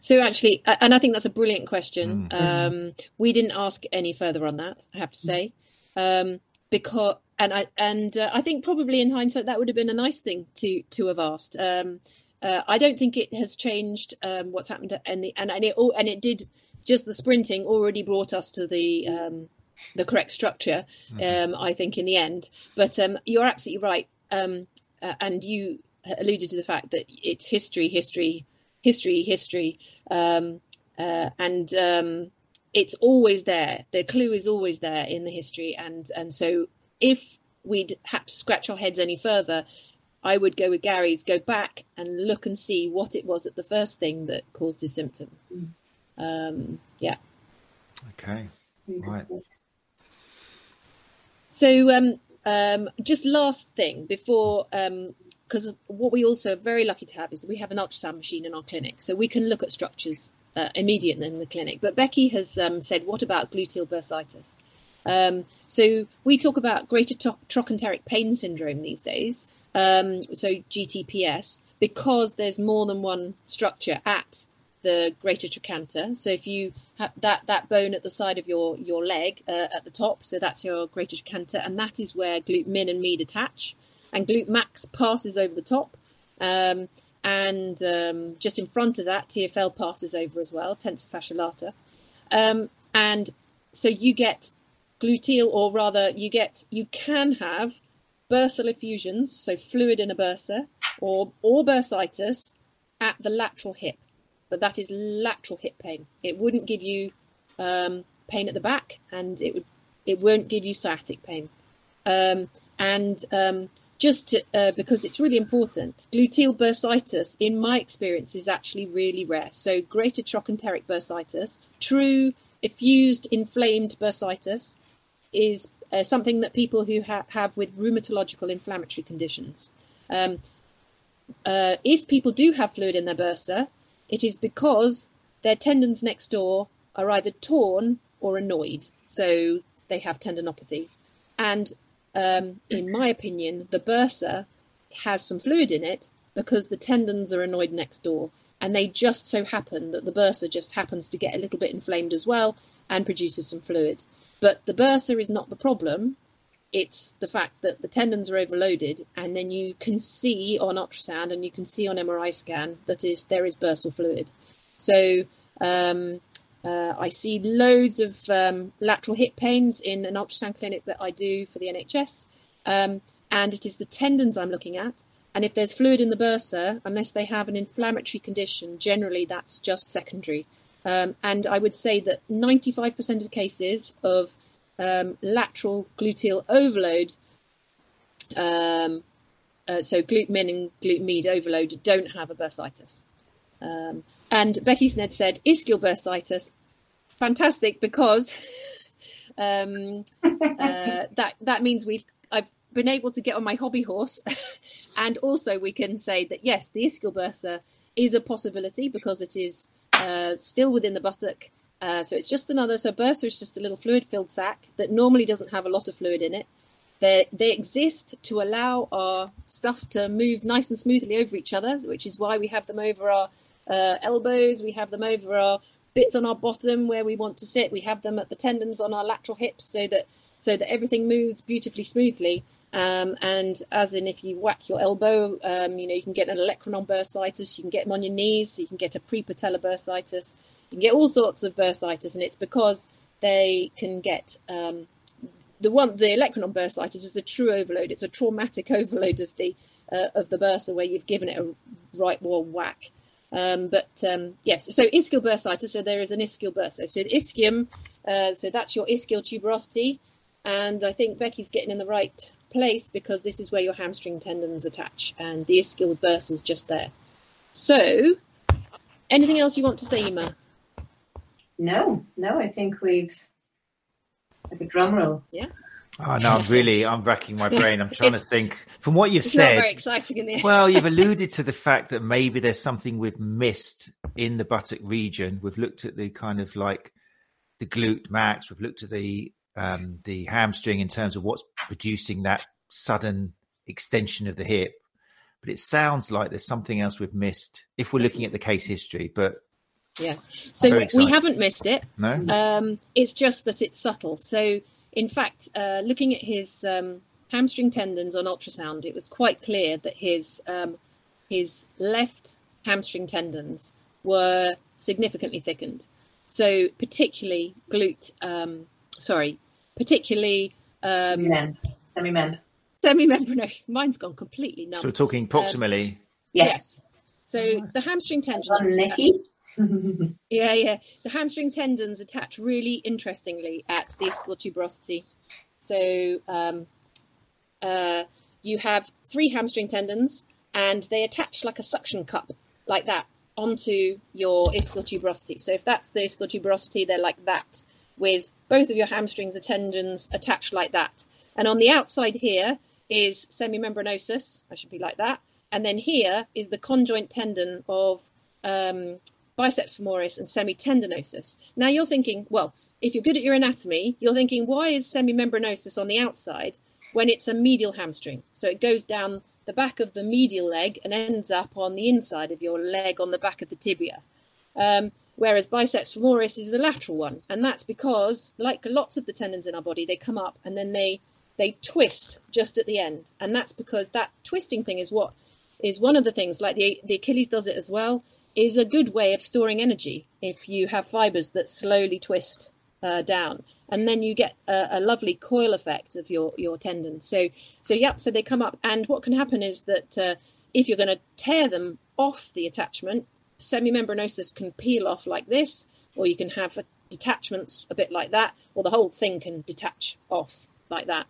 So actually, and I think that's a brilliant question. Mm. Um, we didn't ask any further on that, I have to say, um, because and I and uh, I think probably in hindsight that would have been a nice thing to to have asked. Um, uh, I don't think it has changed um, what's happened, and the and, and it all and it did just the sprinting already brought us to the um, the correct structure. Um, I think in the end, but um, you're absolutely right, um, uh, and you alluded to the fact that it's history, history, history, history, um, uh, and um, it's always there. The clue is always there in the history, and and so if we'd had to scratch our heads any further, I would go with Gary's. Go back and look and see what it was at the first thing that caused his symptom. Um, yeah. Okay, right. So, um, um, just last thing before, because what we also are very lucky to have is we have an ultrasound machine in our clinic, so we can look at structures uh, immediately in the clinic. But Becky has um, said, what about gluteal bursitis? Um, so we talk about greater tro- trochanteric pain syndrome these days, um, so GTPS, because there's more than one structure at the greater trochanter. So if you have that that bone at the side of your your leg uh, at the top, so that's your greater trochanter, and that is where glute min and med attach, and glute max passes over the top, um, and um, just in front of that, TFL passes over as well, tensor fascia lata, um, and so you get gluteal, or rather, you get you can have bursal effusions, so fluid in a bursa, or or bursitis at the lateral hip but that is lateral hip pain. It wouldn't give you um, pain at the back, and it would it won't give you sciatic pain. Um, and um, just to, uh, because it's really important, gluteal bursitis, in my experience, is actually really rare. So greater trochanteric bursitis, true effused inflamed bursitis, is uh, something that people who ha- have with rheumatological inflammatory conditions. Um, uh, if people do have fluid in their bursa, it is because their tendons next door are either torn or annoyed, so they have tendinopathy. And um, in my opinion, the bursa has some fluid in it because the tendons are annoyed next door, and they just so happen that the bursa just happens to get a little bit inflamed as well and produces some fluid. But the bursa is not the problem. It's the fact that the tendons are overloaded, and then you can see on ultrasound and you can see on MRI scan that is there is bursal fluid. So um, Uh, I see loads of um, lateral hip pains in an ultrasound clinic that I do for the NHS. Um, and it is the tendons I'm looking at. And if there's fluid in the bursa, unless they have an inflammatory condition, generally that's just secondary. Um, and I would say that 95% of cases of um, lateral gluteal overload, um, uh, so glute min and glute med overload, don't have a bursitis. Um, and Becky Sned said ischial bursitis, fantastic because [laughs] um, uh, [laughs] that that means we've I've been able to get on my hobby horse, [laughs] and also we can say that yes, the ischial bursa is a possibility because it is uh, still within the buttock. Uh, so it's just another. So bursa is just a little fluid-filled sac that normally doesn't have a lot of fluid in it. They they exist to allow our stuff to move nice and smoothly over each other, which is why we have them over our uh, elbows. We have them over our bits on our bottom where we want to sit. We have them at the tendons on our lateral hips, so that so that everything moves beautifully smoothly. Um, and as in, if you whack your elbow, um, you know, you can get an olecranon bursitis, you can get them on your knees, you can get a prepatellar bursitis, you can get all sorts of bursitis, and it's because they can get um, the one, the olecranon bursitis is a true overload. It's a traumatic [laughs] overload of the uh, of the bursa where you've given it a right wall whack. Um, but um, yes, so ischial bursitis. So there is an ischial bursa. So ischium, uh, so that's your ischial tuberosity, and I think Becky's getting in the right place because this is where your hamstring tendons attach, and the ischial bursa is just there. So, anything else you want to say, Ema? No, no, I think we've like a drum roll. Yeah. Oh no, I'm really, I'm racking my brain. I'm [laughs] trying to think from what you've It's said. not very exciting in the well, you've [laughs] alluded to the fact that maybe there's something we've missed in the buttock region. We've looked at the kind of like the glute max. We've looked at the um, the hamstring in terms of what's producing that sudden extension of the hip. But it sounds like there's something else we've missed if we're looking at the case history. But Yeah. So we haven't missed it. no, Um, it's just that it's subtle. So, in fact, uh, looking at his um, hamstring tendons on ultrasound, it was quite clear that his um, his left hamstring tendons were significantly thickened. So, particularly glute, um, sorry, particularly um, Semi-mem. Semi-mem. semimembranosus. [laughs] Mine's gone completely numb. so we're talking proximally. Yes. So the hamstring tendons. Well Nikki. [laughs] [laughs] Yeah, yeah. The hamstring tendons attach really interestingly at the ischial tuberosity. So um, uh, you have three hamstring tendons, and they attach like a suction cup, like that, onto your ischial tuberosity. So if that's the ischial tuberosity, they're like that, with both of your hamstrings or tendons attached like that. And on the outside here is semimembranosus. I should be like that. And then here is the conjoint tendon of um, biceps femoris and semitendinosus. Now you're thinking, well, if you're good at your anatomy, you're thinking, why is semimembranosus on the outside when it's a medial hamstring? So it goes down the back of the medial leg and ends up on the inside of your leg on the back of the tibia. Um, whereas biceps femoris is a lateral one, and that's because, like lots of the tendons in our body, they come up and then they they twist just at the end, and that's because that twisting thing is what is one of the things. Like the the Achilles does it as well. Is a good way of storing energy if you have fibers that slowly twist uh, down, and then you get a, a lovely coil effect of your your tendons. So so yep, so they come up, and what can happen is that uh, if you're going to tear them off the attachment, semimembranosus can peel off like this, or you can have a, detachments a bit like that, or the whole thing can detach off like that.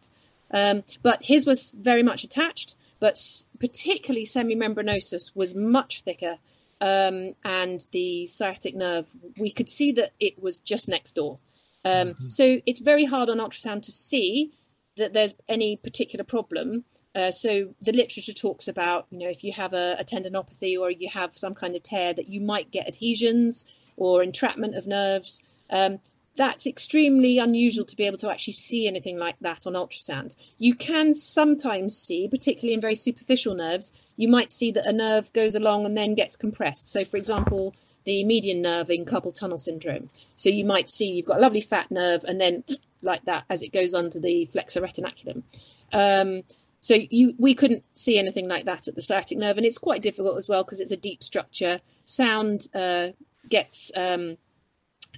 Um, but his was very much attached, but particularly semimembranosus was much thicker, um, and the sciatic nerve, we could see that it was just next door. Um, So it's very hard on ultrasound to see that there's any particular problem. Uh, so the literature talks about, you know, if you have a, a tendinopathy or you have some kind of tear, that you might get adhesions or entrapment of nerves. Um, that's extremely unusual to be able to actually see anything like that on ultrasound. You can sometimes see, particularly in very superficial nerves, you might see that a nerve goes along and then gets compressed. So, for example, the median nerve in carpal tunnel syndrome. So you might see you've got a lovely fat nerve and then like that as it goes under the flexor retinaculum. Um, so you we couldn't see anything like that at the sciatic nerve, and it's quite difficult as well because it's a deep structure. Sound uh, gets um,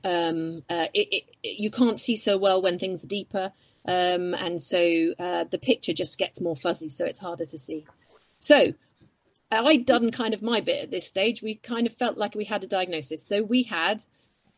um, uh, it, it, you can't see so well when things are deeper, um, and so uh, the picture just gets more fuzzy, so it's harder to see. So I'd done kind of my bit at this stage. We kind of felt like we had a diagnosis. So we had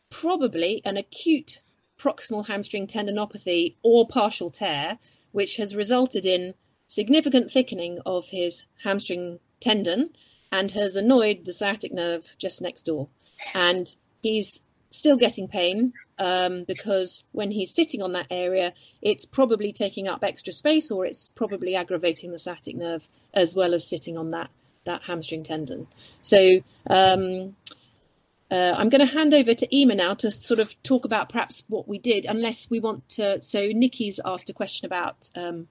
probably an acute proximal hamstring tendinopathy or partial tear, which has resulted in significant thickening of his hamstring tendon and has annoyed the sciatic nerve just next door. And he's still getting pain um, because when he's sitting on that area, it's probably taking up extra space or it's probably aggravating the sciatic nerve as well as sitting on that that hamstring tendon. So um, uh, I'm going to hand over to Ema now to sort of talk about perhaps what we did, unless we want to. So Nikki's asked a question about um,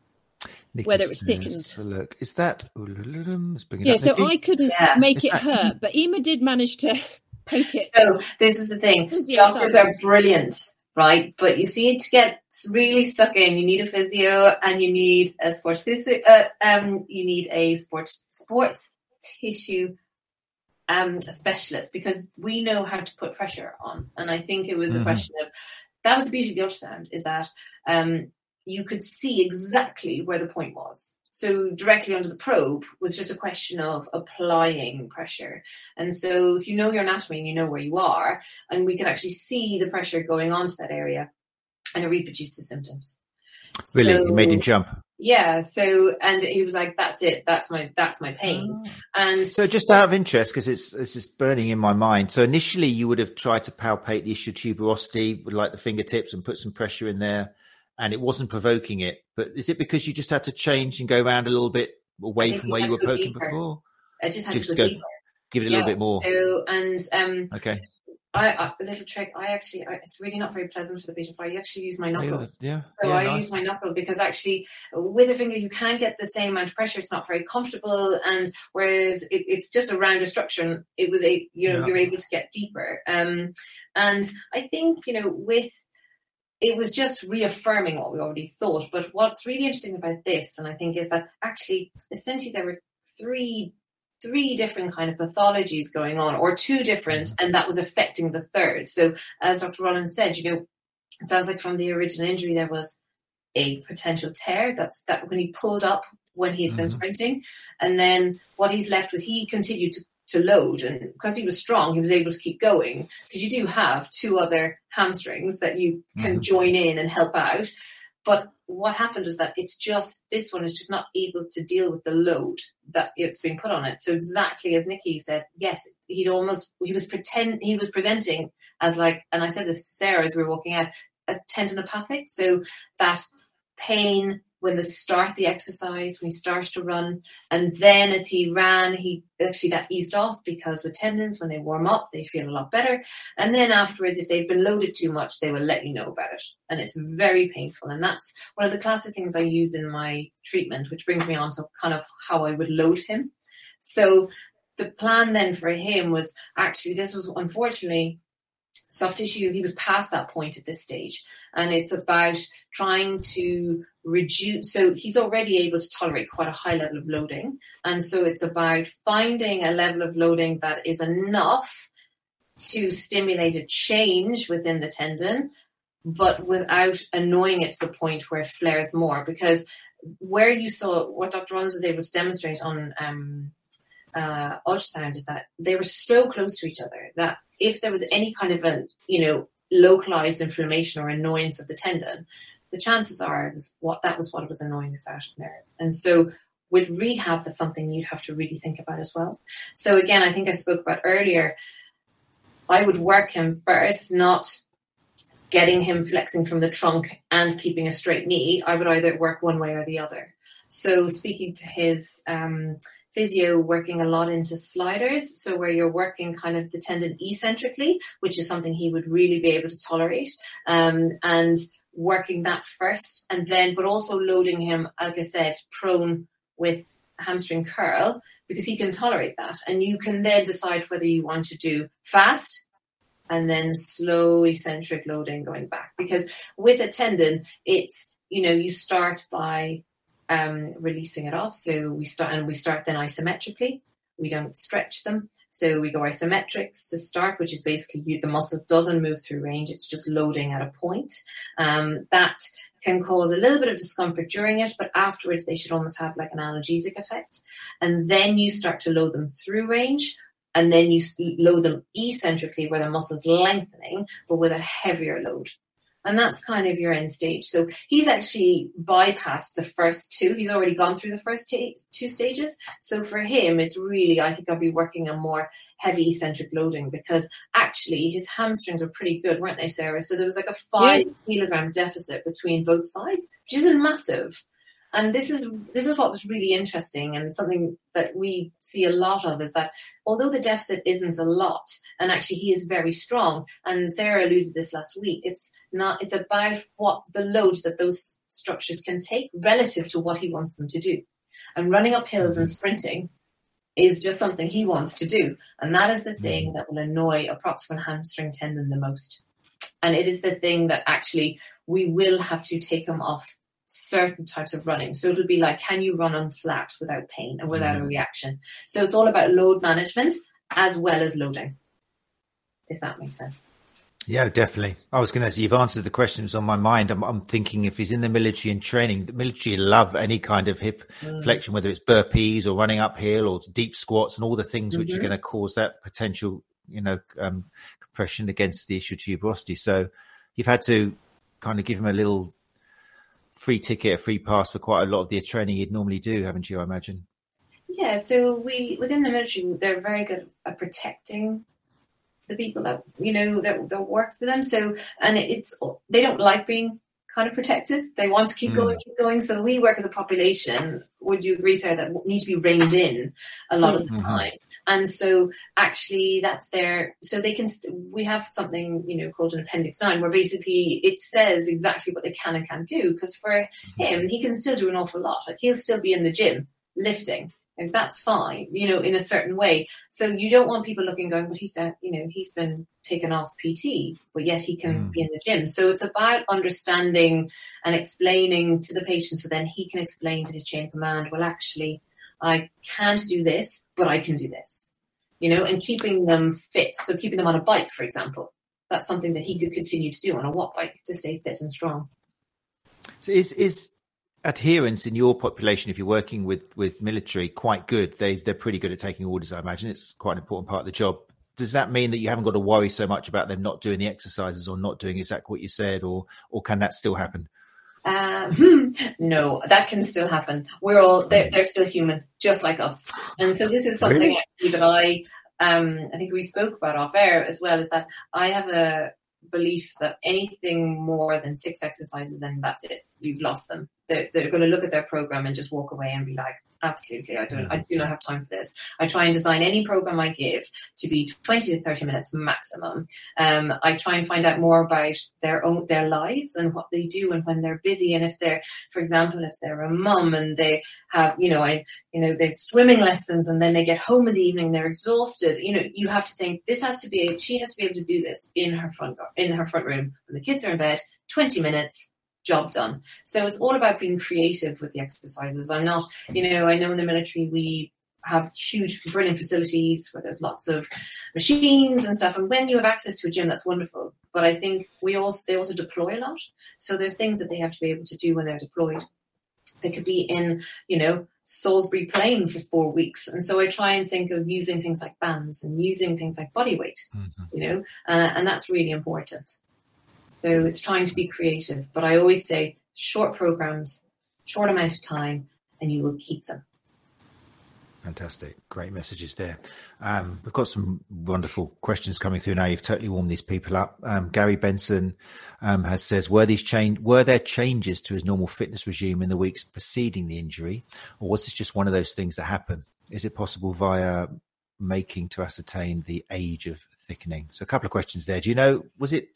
whether it was thickened. Look, is that? Yeah, so Nikki? I couldn't yeah. make is it that... hurt, but Ema did manage to [laughs] poke it. So this is the thing: doctors are brilliant, right? But you see, to get really stuck in, you need a physio and you need a sports physio, uh, um, you need a sports sports tissue um, specialist because we know how to put pressure on. And I think it was mm-hmm. a question of that was the beauty of the ultrasound is that um, you could see exactly where the point was. So directly under the probe was just a question of applying pressure. And so if you know your anatomy and you know where you are, and we can actually see the pressure going onto that area and it reproduces symptoms. Really, so, made him jump. Yeah. So, and he was like, "That's it. That's my that's my pain." Oh. And so, just out of interest, because it's it's just burning in my mind. So, initially, you would have tried to palpate the ischial tuberosity with like the fingertips and put some pressure in there, and it wasn't provoking it. But is it because you just had to change and go around a little bit away from where you were poking deeper. before? I just had just to go, go Give it a yeah, little bit more. So, and um, okay. I, I, a little trick. I actually, I, it's really not very pleasant for the patient, but I actually use my knuckle. Yeah, so yeah, I nice. use my knuckle because actually, with a finger, you can get the same amount of pressure. It's not very comfortable, and whereas it, it's just a rounder structure, it was a you know yeah. you're able to get deeper. Um, and I think you know with it was just reaffirming what we already thought. But what's really interesting about this, and I think, is that actually, essentially, there were three three different kind of pathologies going on or two different mm-hmm. and that was affecting the third so as dr rollins said you know it sounds like from the original injury there was a potential tear that's that when he pulled up when he had been mm-hmm. sprinting and then what he's left with he continued to, to load and because he was strong he was able to keep going because you do have two other hamstrings that you can mm-hmm. join in and help out but what happened was that it's just this one is just not able to deal with the load that it's being put on it. So exactly as Nikki said, yes, he'd almost he was pretend he was presenting as like, and I said this to Sarah as we were walking out, as tendinopathic. So that pain when they start the exercise, when he starts to run. And then as he ran, he actually that eased off because with tendons, when they warm up, they feel a lot better. And then afterwards, if they've been loaded too much, they will let you know about it. And it's very painful. And that's one of the classic things I use in my treatment, which brings me on to kind of how I would load him. So the plan then for him was actually, this was unfortunately soft tissue, he was past that point at this stage. And it's about trying to reduce, so he's already able to tolerate quite a high level of loading. And so it's about finding a level of loading that is enough to stimulate a change within the tendon, but without annoying it to the point where it flares more. Because where you saw what Dr. Rollins was able to demonstrate on um, uh, ultrasound is that they were so close to each other that if there was any kind of a you know localized inflammation or annoyance of the tendon, the chances are it was what that was what was annoying the sciatic there. And so with rehab, that's something you'd have to really think about as well. So again, I think I spoke about earlier. I would work him first, not getting him flexing from the trunk and keeping a straight knee. I would either work one way or the other. So speaking to his um, physio working a lot into sliders, so where you're working kind of the tendon eccentrically, which is something he would really be able to tolerate, um, and working that first, and then but also loading him, like I said, prone with hamstring curl because he can tolerate that, and you can then decide whether you want to do fast and then slow eccentric loading going back. Because with a tendon it's you know you start by um, releasing it off. So we start and we start then isometrically. We don't stretch them. So we go isometrics to start, which is basically you, the muscle doesn't move through range; it's just loading at a point. Um, that can cause a little bit of discomfort during it, but afterwards they should almost have like an analgesic effect. And then you start to load them through range, and then you load them eccentrically where the muscle's lengthening, but with a heavier load. And that's kind of your end stage. So he's actually bypassed the first two. He's already gone through the first t- two stages. So for him, it's really, I think I'll be working on more heavy eccentric loading because actually his hamstrings were pretty good, weren't they, Sarah? So there was like a five yeah. kilogram deficit between both sides, which isn't massive. And this is this is what was really interesting and something that we see a lot of is that although the deficit isn't a lot, and actually he is very strong, and Sarah alluded to this last week, it's not it's about what the load that those structures can take relative to what he wants them to do. And running up hills and mm-hmm. sprinting is just something he wants to do. And that is the mm-hmm. thing that will annoy a proximal hamstring tendon the most. And it is the thing that actually we will have to take him off certain types of running. So it'll be like, can you run on flat without pain and without mm. a reaction? So it's all about load management as well as loading, if that makes sense. Yeah, definitely. I was going to say, you've answered the questions on my mind. I'm, I'm, thinking if he's in the military and training, the military love any kind of hip mm. flexion, whether it's burpees or running uphill or deep squats and all the things mm-hmm. which are mm-hmm. going to cause that potential, you know, um, compression against the ischial tuberosity. So you've had to kind of give him a little free ticket, a free pass for quite a lot of the training you'd normally do, haven't you? I imagine. Yeah, so we within the military, they're very good at protecting the people that you know that, that work for them. So, and it's they don't like being kind of protected. They want to keep mm. going, keep going. So we work with a population. Would you agree, Sarah, that need to be reined in a lot of the mm-hmm. time? And so actually, that's there. So they can. We have something you know called an appendix nine, where basically it says exactly what they can and can't do. Because for mm-hmm. him, he can still do an awful lot. Like he'll still be in the gym lifting and that's fine, you know, in a certain way. So you don't want people looking going, but he's done, you know, he's been taken off PT, but yet he can mm. be in the gym. So it's about understanding and explaining to the patient so then he can explain to his chain of command, well, actually, I can't do this, but I can do this, you know, and keeping them fit. So keeping them on a bike, for example, that's something that he could continue to do on a watt bike to stay fit and strong. So is, is, adherence in your population, if you're working with with military, quite good. They they're pretty good at taking orders. I imagine it's quite an important part of the job. Does that mean that you haven't got to worry so much about them not doing the exercises or not doing exactly what you said, or or can that still happen? Um, [laughs] no, that can still happen. We're all they're, they're still human, just like us. And so this is something really? that I um, I think we spoke about off air as well. Is that I have a belief that anything more than six exercises and that's it, you've lost them. They're, they're going to look at their program and just walk away and be like, absolutely, I don't, I do not have time for this. I try and design any program I give to be 20 to 30 minutes maximum. Um, I try and find out more about their own, their lives and what they do and when they're busy. And if they're, for example, if they're a mum and they have, you know, I, you know, they've swimming lessons and then they get home in the evening, they're exhausted. You know, you have to think this has to be, she has to be able to do this in her front, in her front room when the kids are in bed, 20 minutes, job done. So it's all about being creative with the exercises. I'm not, you know, I know in the military we have huge, brilliant facilities where there's lots of machines and stuff. And when you have access to a gym, that's wonderful. But I think we also they also deploy a lot. So there's things that they have to be able to do when they're deployed. They could be in, you know, Salisbury Plain for four weeks. And so I try and think of using things like bands and using things like body weight, mm-hmm. you know, uh, and that's really important. So it's trying to be creative. But I always say short programs, short amount of time, and you will keep them. Fantastic. Great messages there. Um, we've got some wonderful questions coming through now. You've totally warmed these people up. Um, Gary Benson um, has says, were these change, were there changes to his normal fitness regime in the weeks preceding the injury, or was this just one of those things that happen? Is it possible via imaging to ascertain the age of thickening? So a couple of questions there. Do you know, was it,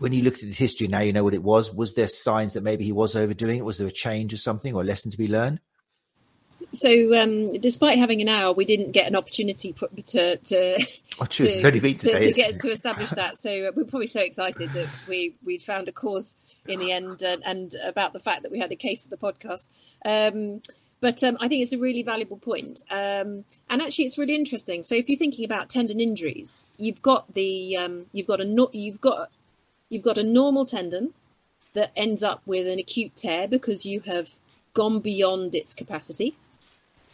when you looked at his history, now you know what it was. Was there signs that maybe he was overdoing it? Was there a change or something or a lesson to be learned? So, um, despite having an hour, we didn't get an opportunity to to oh, [laughs] to, to, to, get to establish that. So uh, we're probably so excited that we we found a cause in the end, and, and about the fact that we had a case for the podcast. Um, but um, I think it's a really valuable point. Um, and actually, it's really interesting. So if you're thinking about tendon injuries, you've got the um, you've got a no- you've got you've got a normal tendon that ends up with an acute tear because you have gone beyond its capacity,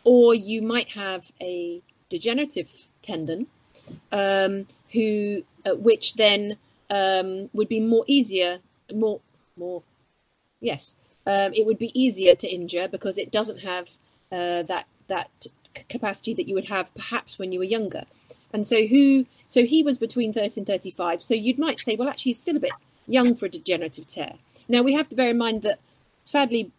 or you might have a degenerative tendon, um, who uh, which then um, would be more easier, more more, yes, um, it would be easier to injure because it doesn't have uh, that that capacity that you would have perhaps when you were younger. And so who so he was between 30 and 35. So you might say, well, actually, he's still a bit young for a degenerative tear. Now we have to bear in mind that sadly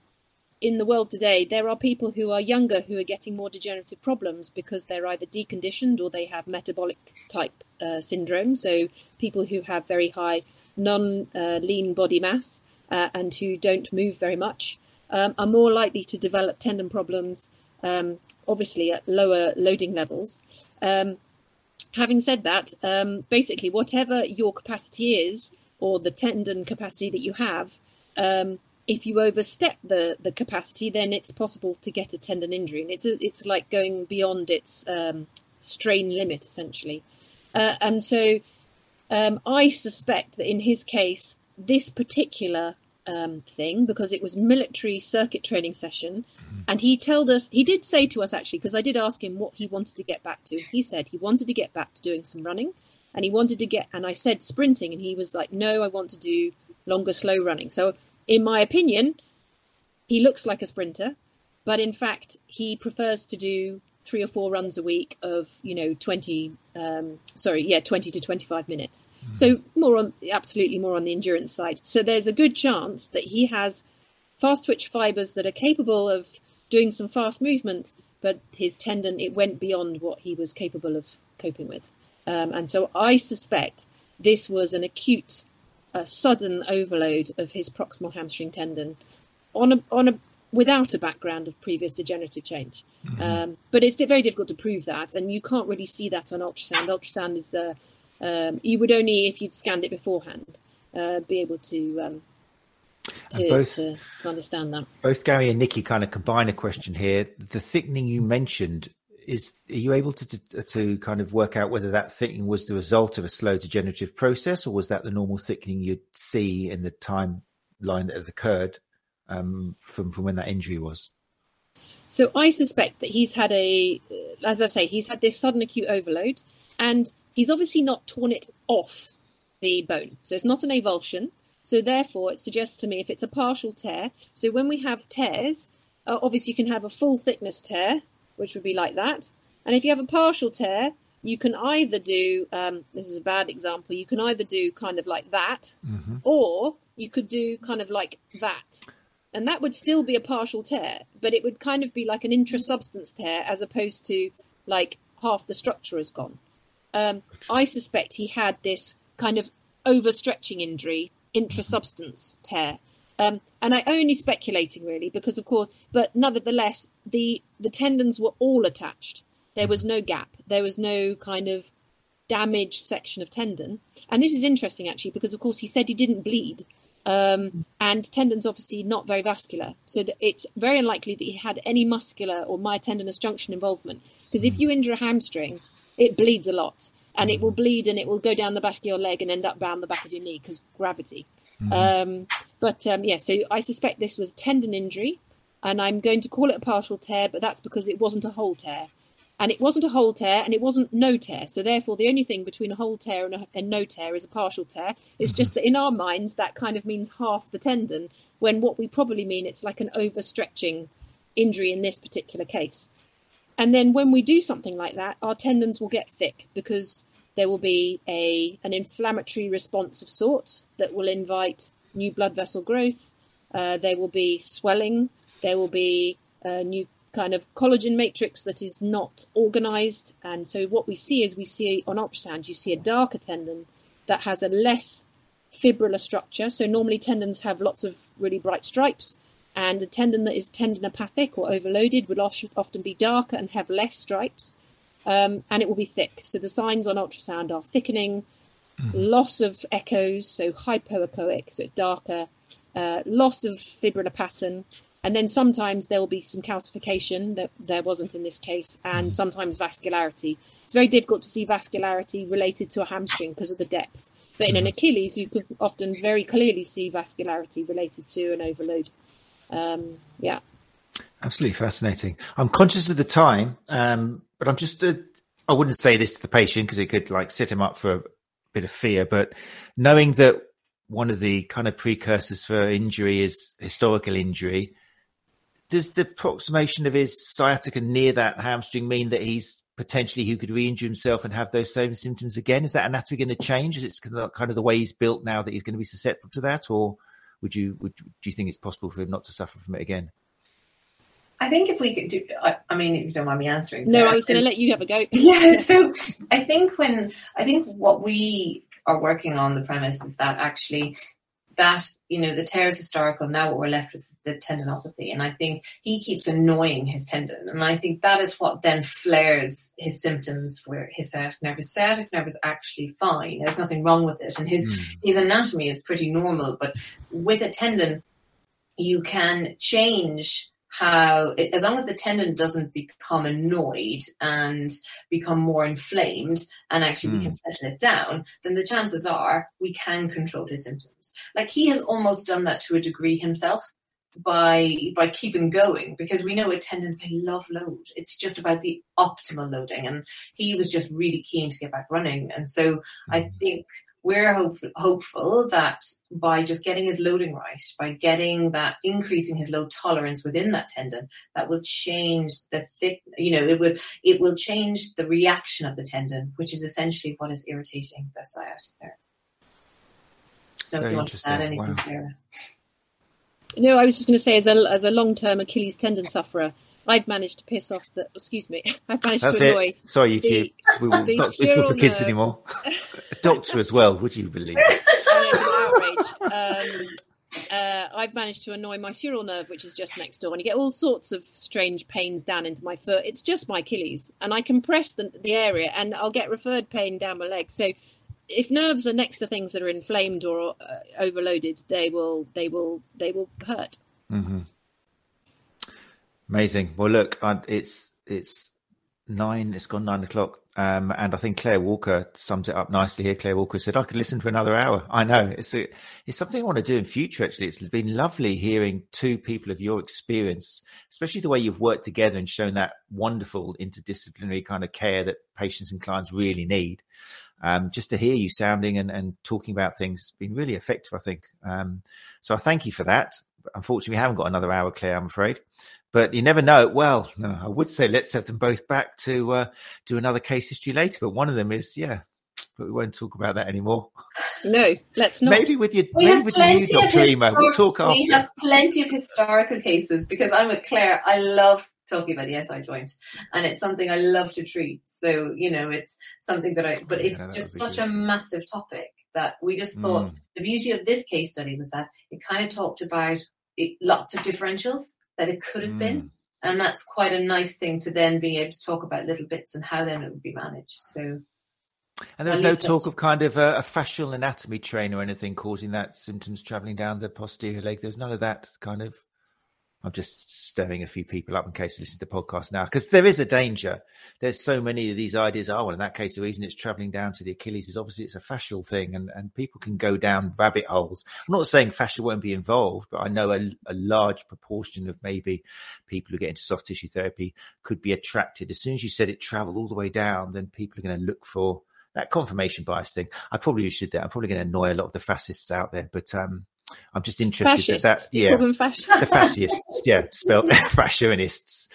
in the world today, there are people who are younger who are getting more degenerative problems because they're either deconditioned or they have metabolic type uh, syndrome. So people who have very high non uh, lean body mass uh, and who don't move very much um, are more likely to develop tendon problems, um, obviously at lower loading levels. Um, having said that, um, basically, whatever your capacity is or the tendon capacity that you have, um, if you overstep the, the capacity, then it's possible to get a tendon injury, and it's a, it's like going beyond its um, strain limit essentially. Uh, and so, um, I suspect that in his case, this particular um, thing, because it was military circuit training session, and he told us he did say to us actually, because I did ask him what he wanted to get back to. He said he wanted to get back to doing some running, and he wanted to get, and I said sprinting, and he was like, no, I want to do longer slow running. So in my opinion, he looks like a sprinter, but in fact, he prefers to do three or four runs a week of you know 20 um, sorry yeah 20 to 25 minutes mm. so more on absolutely more on the endurance side so there's a good chance that he has fast twitch fibers that are capable of doing some fast movement but his tendon it went beyond what he was capable of coping with um, and so i suspect this was an acute a sudden overload of his proximal hamstring tendon on a, on a without a background of previous degenerative change. Mm-hmm. Um, but it's very difficult to prove that, and you can't really see that on ultrasound. Ultrasound is uh, um, you would only if you'd scanned it beforehand uh, be able to. To, both, to, to understand that. Both Gary and Nikki kind of combine a question here. The thickening you mentioned is are you able to, to, to kind of work out whether that thickening was the result of a slow degenerative process or was that the normal thickening you'd see in the timeline that had occurred um, from from when that injury was so i suspect that he's had a as i say he's had this sudden acute overload and he's obviously not torn it off the bone so it's not an avulsion so therefore it suggests to me if it's a partial tear so when we have tears uh, obviously you can have a full thickness tear which would be like that. And if you have a partial tear, you can either do um, this is a bad example. You can either do kind of like that, mm-hmm. or you could do kind of like that, and that would still be a partial tear, but it would kind of be like an intrasubstance tear as opposed to like half the structure is gone. Um, I suspect he had this kind of overstretching injury, intrasubstance tear, um, and I only speculating really because of course, but nevertheless, the the tendons were all attached. There was no gap. There was no kind of damaged section of tendon. And this is interesting actually because of course he said he didn't bleed. Um, and tendons obviously not very vascular, so that it's very unlikely that he had any muscular or myotendinous junction involvement. Because if you injure a hamstring, it bleeds a lot, and it will bleed and it will go down the back of your leg and end up down the back of your knee because gravity. Mm-hmm. Um, but um, yeah, so I suspect this was a tendon injury, and I'm going to call it a partial tear, but that's because it wasn't a whole tear. And it wasn't a whole tear, and it wasn't no tear. So therefore, the only thing between a whole tear and, a, and no tear is a partial tear. It's mm-hmm. just that in our minds, that kind of means half the tendon, when what we probably mean it's like an overstretching injury in this particular case. And then when we do something like that, our tendons will get thick because there will be a an inflammatory response of sorts that will invite new blood vessel growth. Uh, there will be swelling. There will be a new kind of collagen matrix that is not organized. And so what we see is we see on ultrasound, you see a darker tendon that has a less fibrillar structure. So normally tendons have lots of really bright stripes. And a tendon that is tendinopathic or overloaded would often be darker and have less stripes um, and it will be thick. So the signs on ultrasound are thickening, mm. loss of echoes, so hypoechoic, so it's darker, uh, loss of fibrillar pattern, and then sometimes there will be some calcification that there wasn't in this case, and sometimes vascularity. It's very difficult to see vascularity related to a hamstring because of the depth. But in an Achilles, you could often very clearly see vascularity related to an overload. Um, yeah. Absolutely fascinating. I'm conscious of the time, um, but I'm just, uh, I wouldn't say this to the patient because it could like set him up for a bit of fear, but knowing that one of the kind of precursors for injury is historical injury, does the approximation of his sciatica near that hamstring mean that he's potentially who could re-injure himself and have those same symptoms again? Is that anatomy going to change? Is it kind of the way he's built now that he's going to be susceptible to that, or would you would do you think it's possible for him not to suffer from it again? I think if we could do, I, I mean, if you don't mind me answering. No, I was going to let you have a go. [laughs] yeah. So I think when, I think what we are working on the premise is that actually that, you know, the tear is historical. Now what we're left with is the tendinopathy. And I think he keeps annoying his tendon. And I think that is what then flares his symptoms for his sciatic nerve. His sciatic nerve is actually fine. There's nothing wrong with it. And his, mm. his anatomy is pretty normal. But with a tendon, you can change how, as long as the tendon doesn't become annoyed and become more inflamed, and actually mm. we can hmm. settle it down, then the chances are we can control his symptoms. Like he has almost done that to a degree himself by by keeping going because we know with tendons they love load. It's just about the optimal loading, and he was just really keen to get back running. And so mm. I hmm. think we're hope, hopeful that by just getting his loading right, by getting that increasing his load tolerance within that tendon, that will change the thick, you know, it will, it will change the reaction of the tendon, which is essentially what is irritating the sciatic nerve. Don't Very you want to add anything, wow. Sarah? No, I was just going to say, as a as a long term Achilles tendon sufferer, I've managed to piss off the. Excuse me. [laughs] I've managed That's to annoy. It. Sorry, YouTube. we will not speak for kids nerve. anymore. [laughs] A doctor as well. Would you believe? Um, uh, I've managed to annoy my sural nerve, which is just next door, and you get all sorts of strange pains down into my foot. It's just my Achilles, and I compress the, the area, and I'll get referred pain down my leg. So, if nerves are next to things that are inflamed or uh, overloaded, they will they will they will hurt. Mm-hmm. Amazing. Well, look, it's it's nine. It's gone nine o'clock, um, and I think Claire Walker sums it up nicely here. Claire Walker said, "I could listen for another hour." I know it's a, it's something I want to do in future. Actually, it's been lovely hearing two people of your experience, especially the way you've worked together and shown that wonderful interdisciplinary kind of care that patients and clients really need. Um, just to hear you sounding and, and talking about things has been really effective, I think. Um, so I thank you for that. Unfortunately, we haven't got another hour, Claire, I'm afraid but you never know. Well, no, I would say let's have them both back to uh, do another case history later. But one of them is, yeah, but we won't talk about that anymore. [laughs] No, let's not. Maybe with your we maybe with your new Dr. Ema, we'll talk after. We have plenty of historical cases because I'm with Claire. I love talking about the SI joint, and it's something I love to treat. So you know, it's something that I. But it's yeah, just such good. a massive topic that we just thought mm. the beauty of this case study was that it kind of talked about lots of differentials that it could have mm. been. And that's quite a nice thing to then be able to talk about little bits and how then it would be managed. So, and there was no talk of kind of a, a fascial anatomy train or anything causing that symptoms traveling down the posterior leg. There's none of that kind of I'm just stirring a few people up in case they listen to the podcast now, because there is a danger. There's so many of these ideas. Oh, well, in that case, the reason it's traveling down to the Achilles is obviously it's a fascial thing, and, and people can go down rabbit holes. I'm not saying fascia won't be involved, but I know a, a large proportion of maybe people who get into soft tissue therapy could be attracted. As soon as you said it traveled all the way down, then people are going to look for that confirmation bias thing. I probably should that. I'm probably going to annoy a lot of the fascists out there, but um, I'm just interested fascists. that, that yeah, the fascists, yeah, spelled [laughs] fascionists.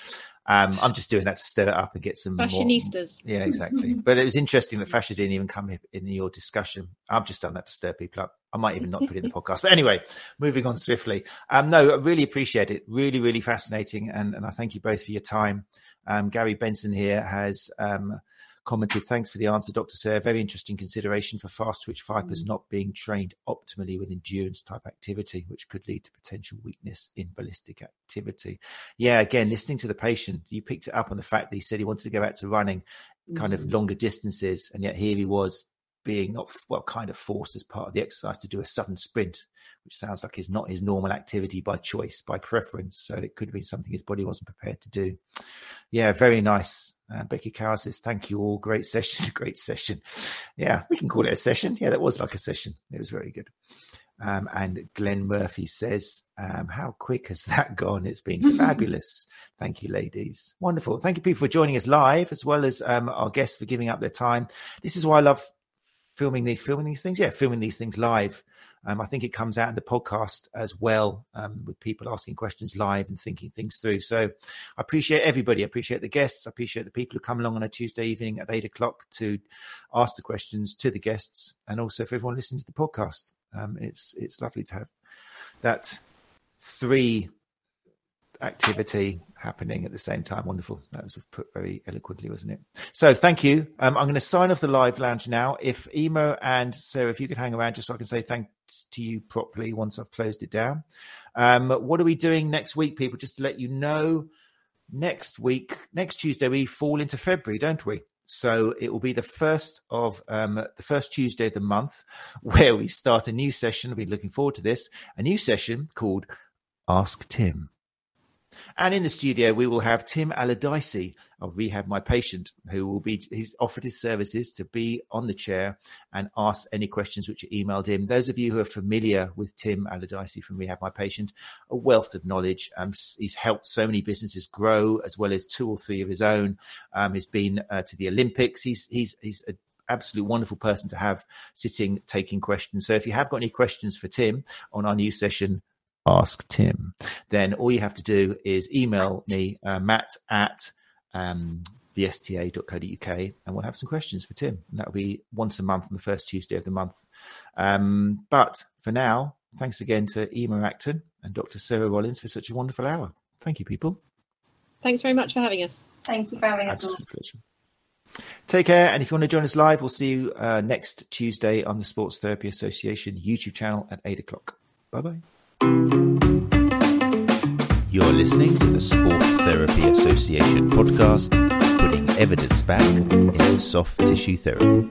Um, I'm just doing that to stir it up and get some fashionistas. More, yeah, exactly. [laughs] but it was interesting that fascia didn't even come in your discussion. I've just done that to stir people up. I might even not put it in the [laughs] podcast. But anyway, moving on swiftly. Um, no, I really appreciate it. Really, really fascinating. And, and I thank you both for your time. Um, Gary Benson here has um, commented, thanks for the answer, Dr. Sarah. Very interesting consideration for fast twitch fibers mm. not being trained optimally with endurance type activity, which could lead to potential weakness in ballistic activity. Yeah, again, listening to the patient, you picked it up on the fact that he said he wanted to go back to running kind mm. of longer distances, and yet here he was being not well kind of forced as part of the exercise to do a sudden sprint which sounds like is not his normal activity by choice by preference so it could be something his body wasn't prepared to do yeah very nice uh, becky carroll says thank you all great session [laughs] great session yeah we can call it a session yeah that was like a session it was very good um, and Glenn Murphy says, um, How quick has [laughs] that gone? It's been [laughs] fabulous. Thank you, ladies. Wonderful. Thank you, people, for joining us live, as well as um, our guests for giving up their time. This is why I love filming these filming these things. Yeah, filming these things live. Um, I think it comes out in the podcast as well, um, with people asking questions live and thinking things through. So I appreciate everybody. I appreciate the guests. I appreciate the people who come along on a Tuesday evening at eight o'clock to ask the questions to the guests, and also for everyone listening to the podcast. Um, it's it's lovely to have that three activity happening at the same time. Wonderful. That was put very eloquently, wasn't it? So thank you. Um, I'm going to sign off the live lounge now. If Ema and Sarah, if you could hang around just so I can say thanks to you properly once I've closed it down. Um, what are we doing next week, people? Just to let you know, next week, next Tuesday, we fall into February, don't we? So it will be the first of um, the first Tuesday of the month [laughs] where we start a new session. I'll be looking forward to this. A new session called Ask Tim. And in the studio, we will have Tim Allardyce of Rehab My Patient, who will be, he's offered his services to be on the chair and ask any questions which are emailed in. Those of you who are familiar with Tim Allardyce from Rehab My Patient, a wealth of knowledge. Um, he's helped so many businesses grow, as well as two or three of his own. Um, he's been uh, to the Olympics. He's, he's, he's a absolute wonderful person to have sitting taking questions. So if you have got any questions for Tim on our new session, ask Tim, then all you have to do is email me, uh, matt at um, thesta.co.uk, and we'll have some questions for Tim. And that'll be once a month on the first Tuesday of the month. Um, but for now, thanks again to Ema Acton and Dr. Sarah Rollins for such a wonderful hour. Thank you, people. Thanks very much for having us. Thank you for having us. Take care. And if you want to join us live, we'll see you uh, next Tuesday on the Sports Therapy Association YouTube channel at 8 o'clock. Bye bye. You're listening to the Sports Therapy Association podcast, putting evidence back into soft tissue therapy.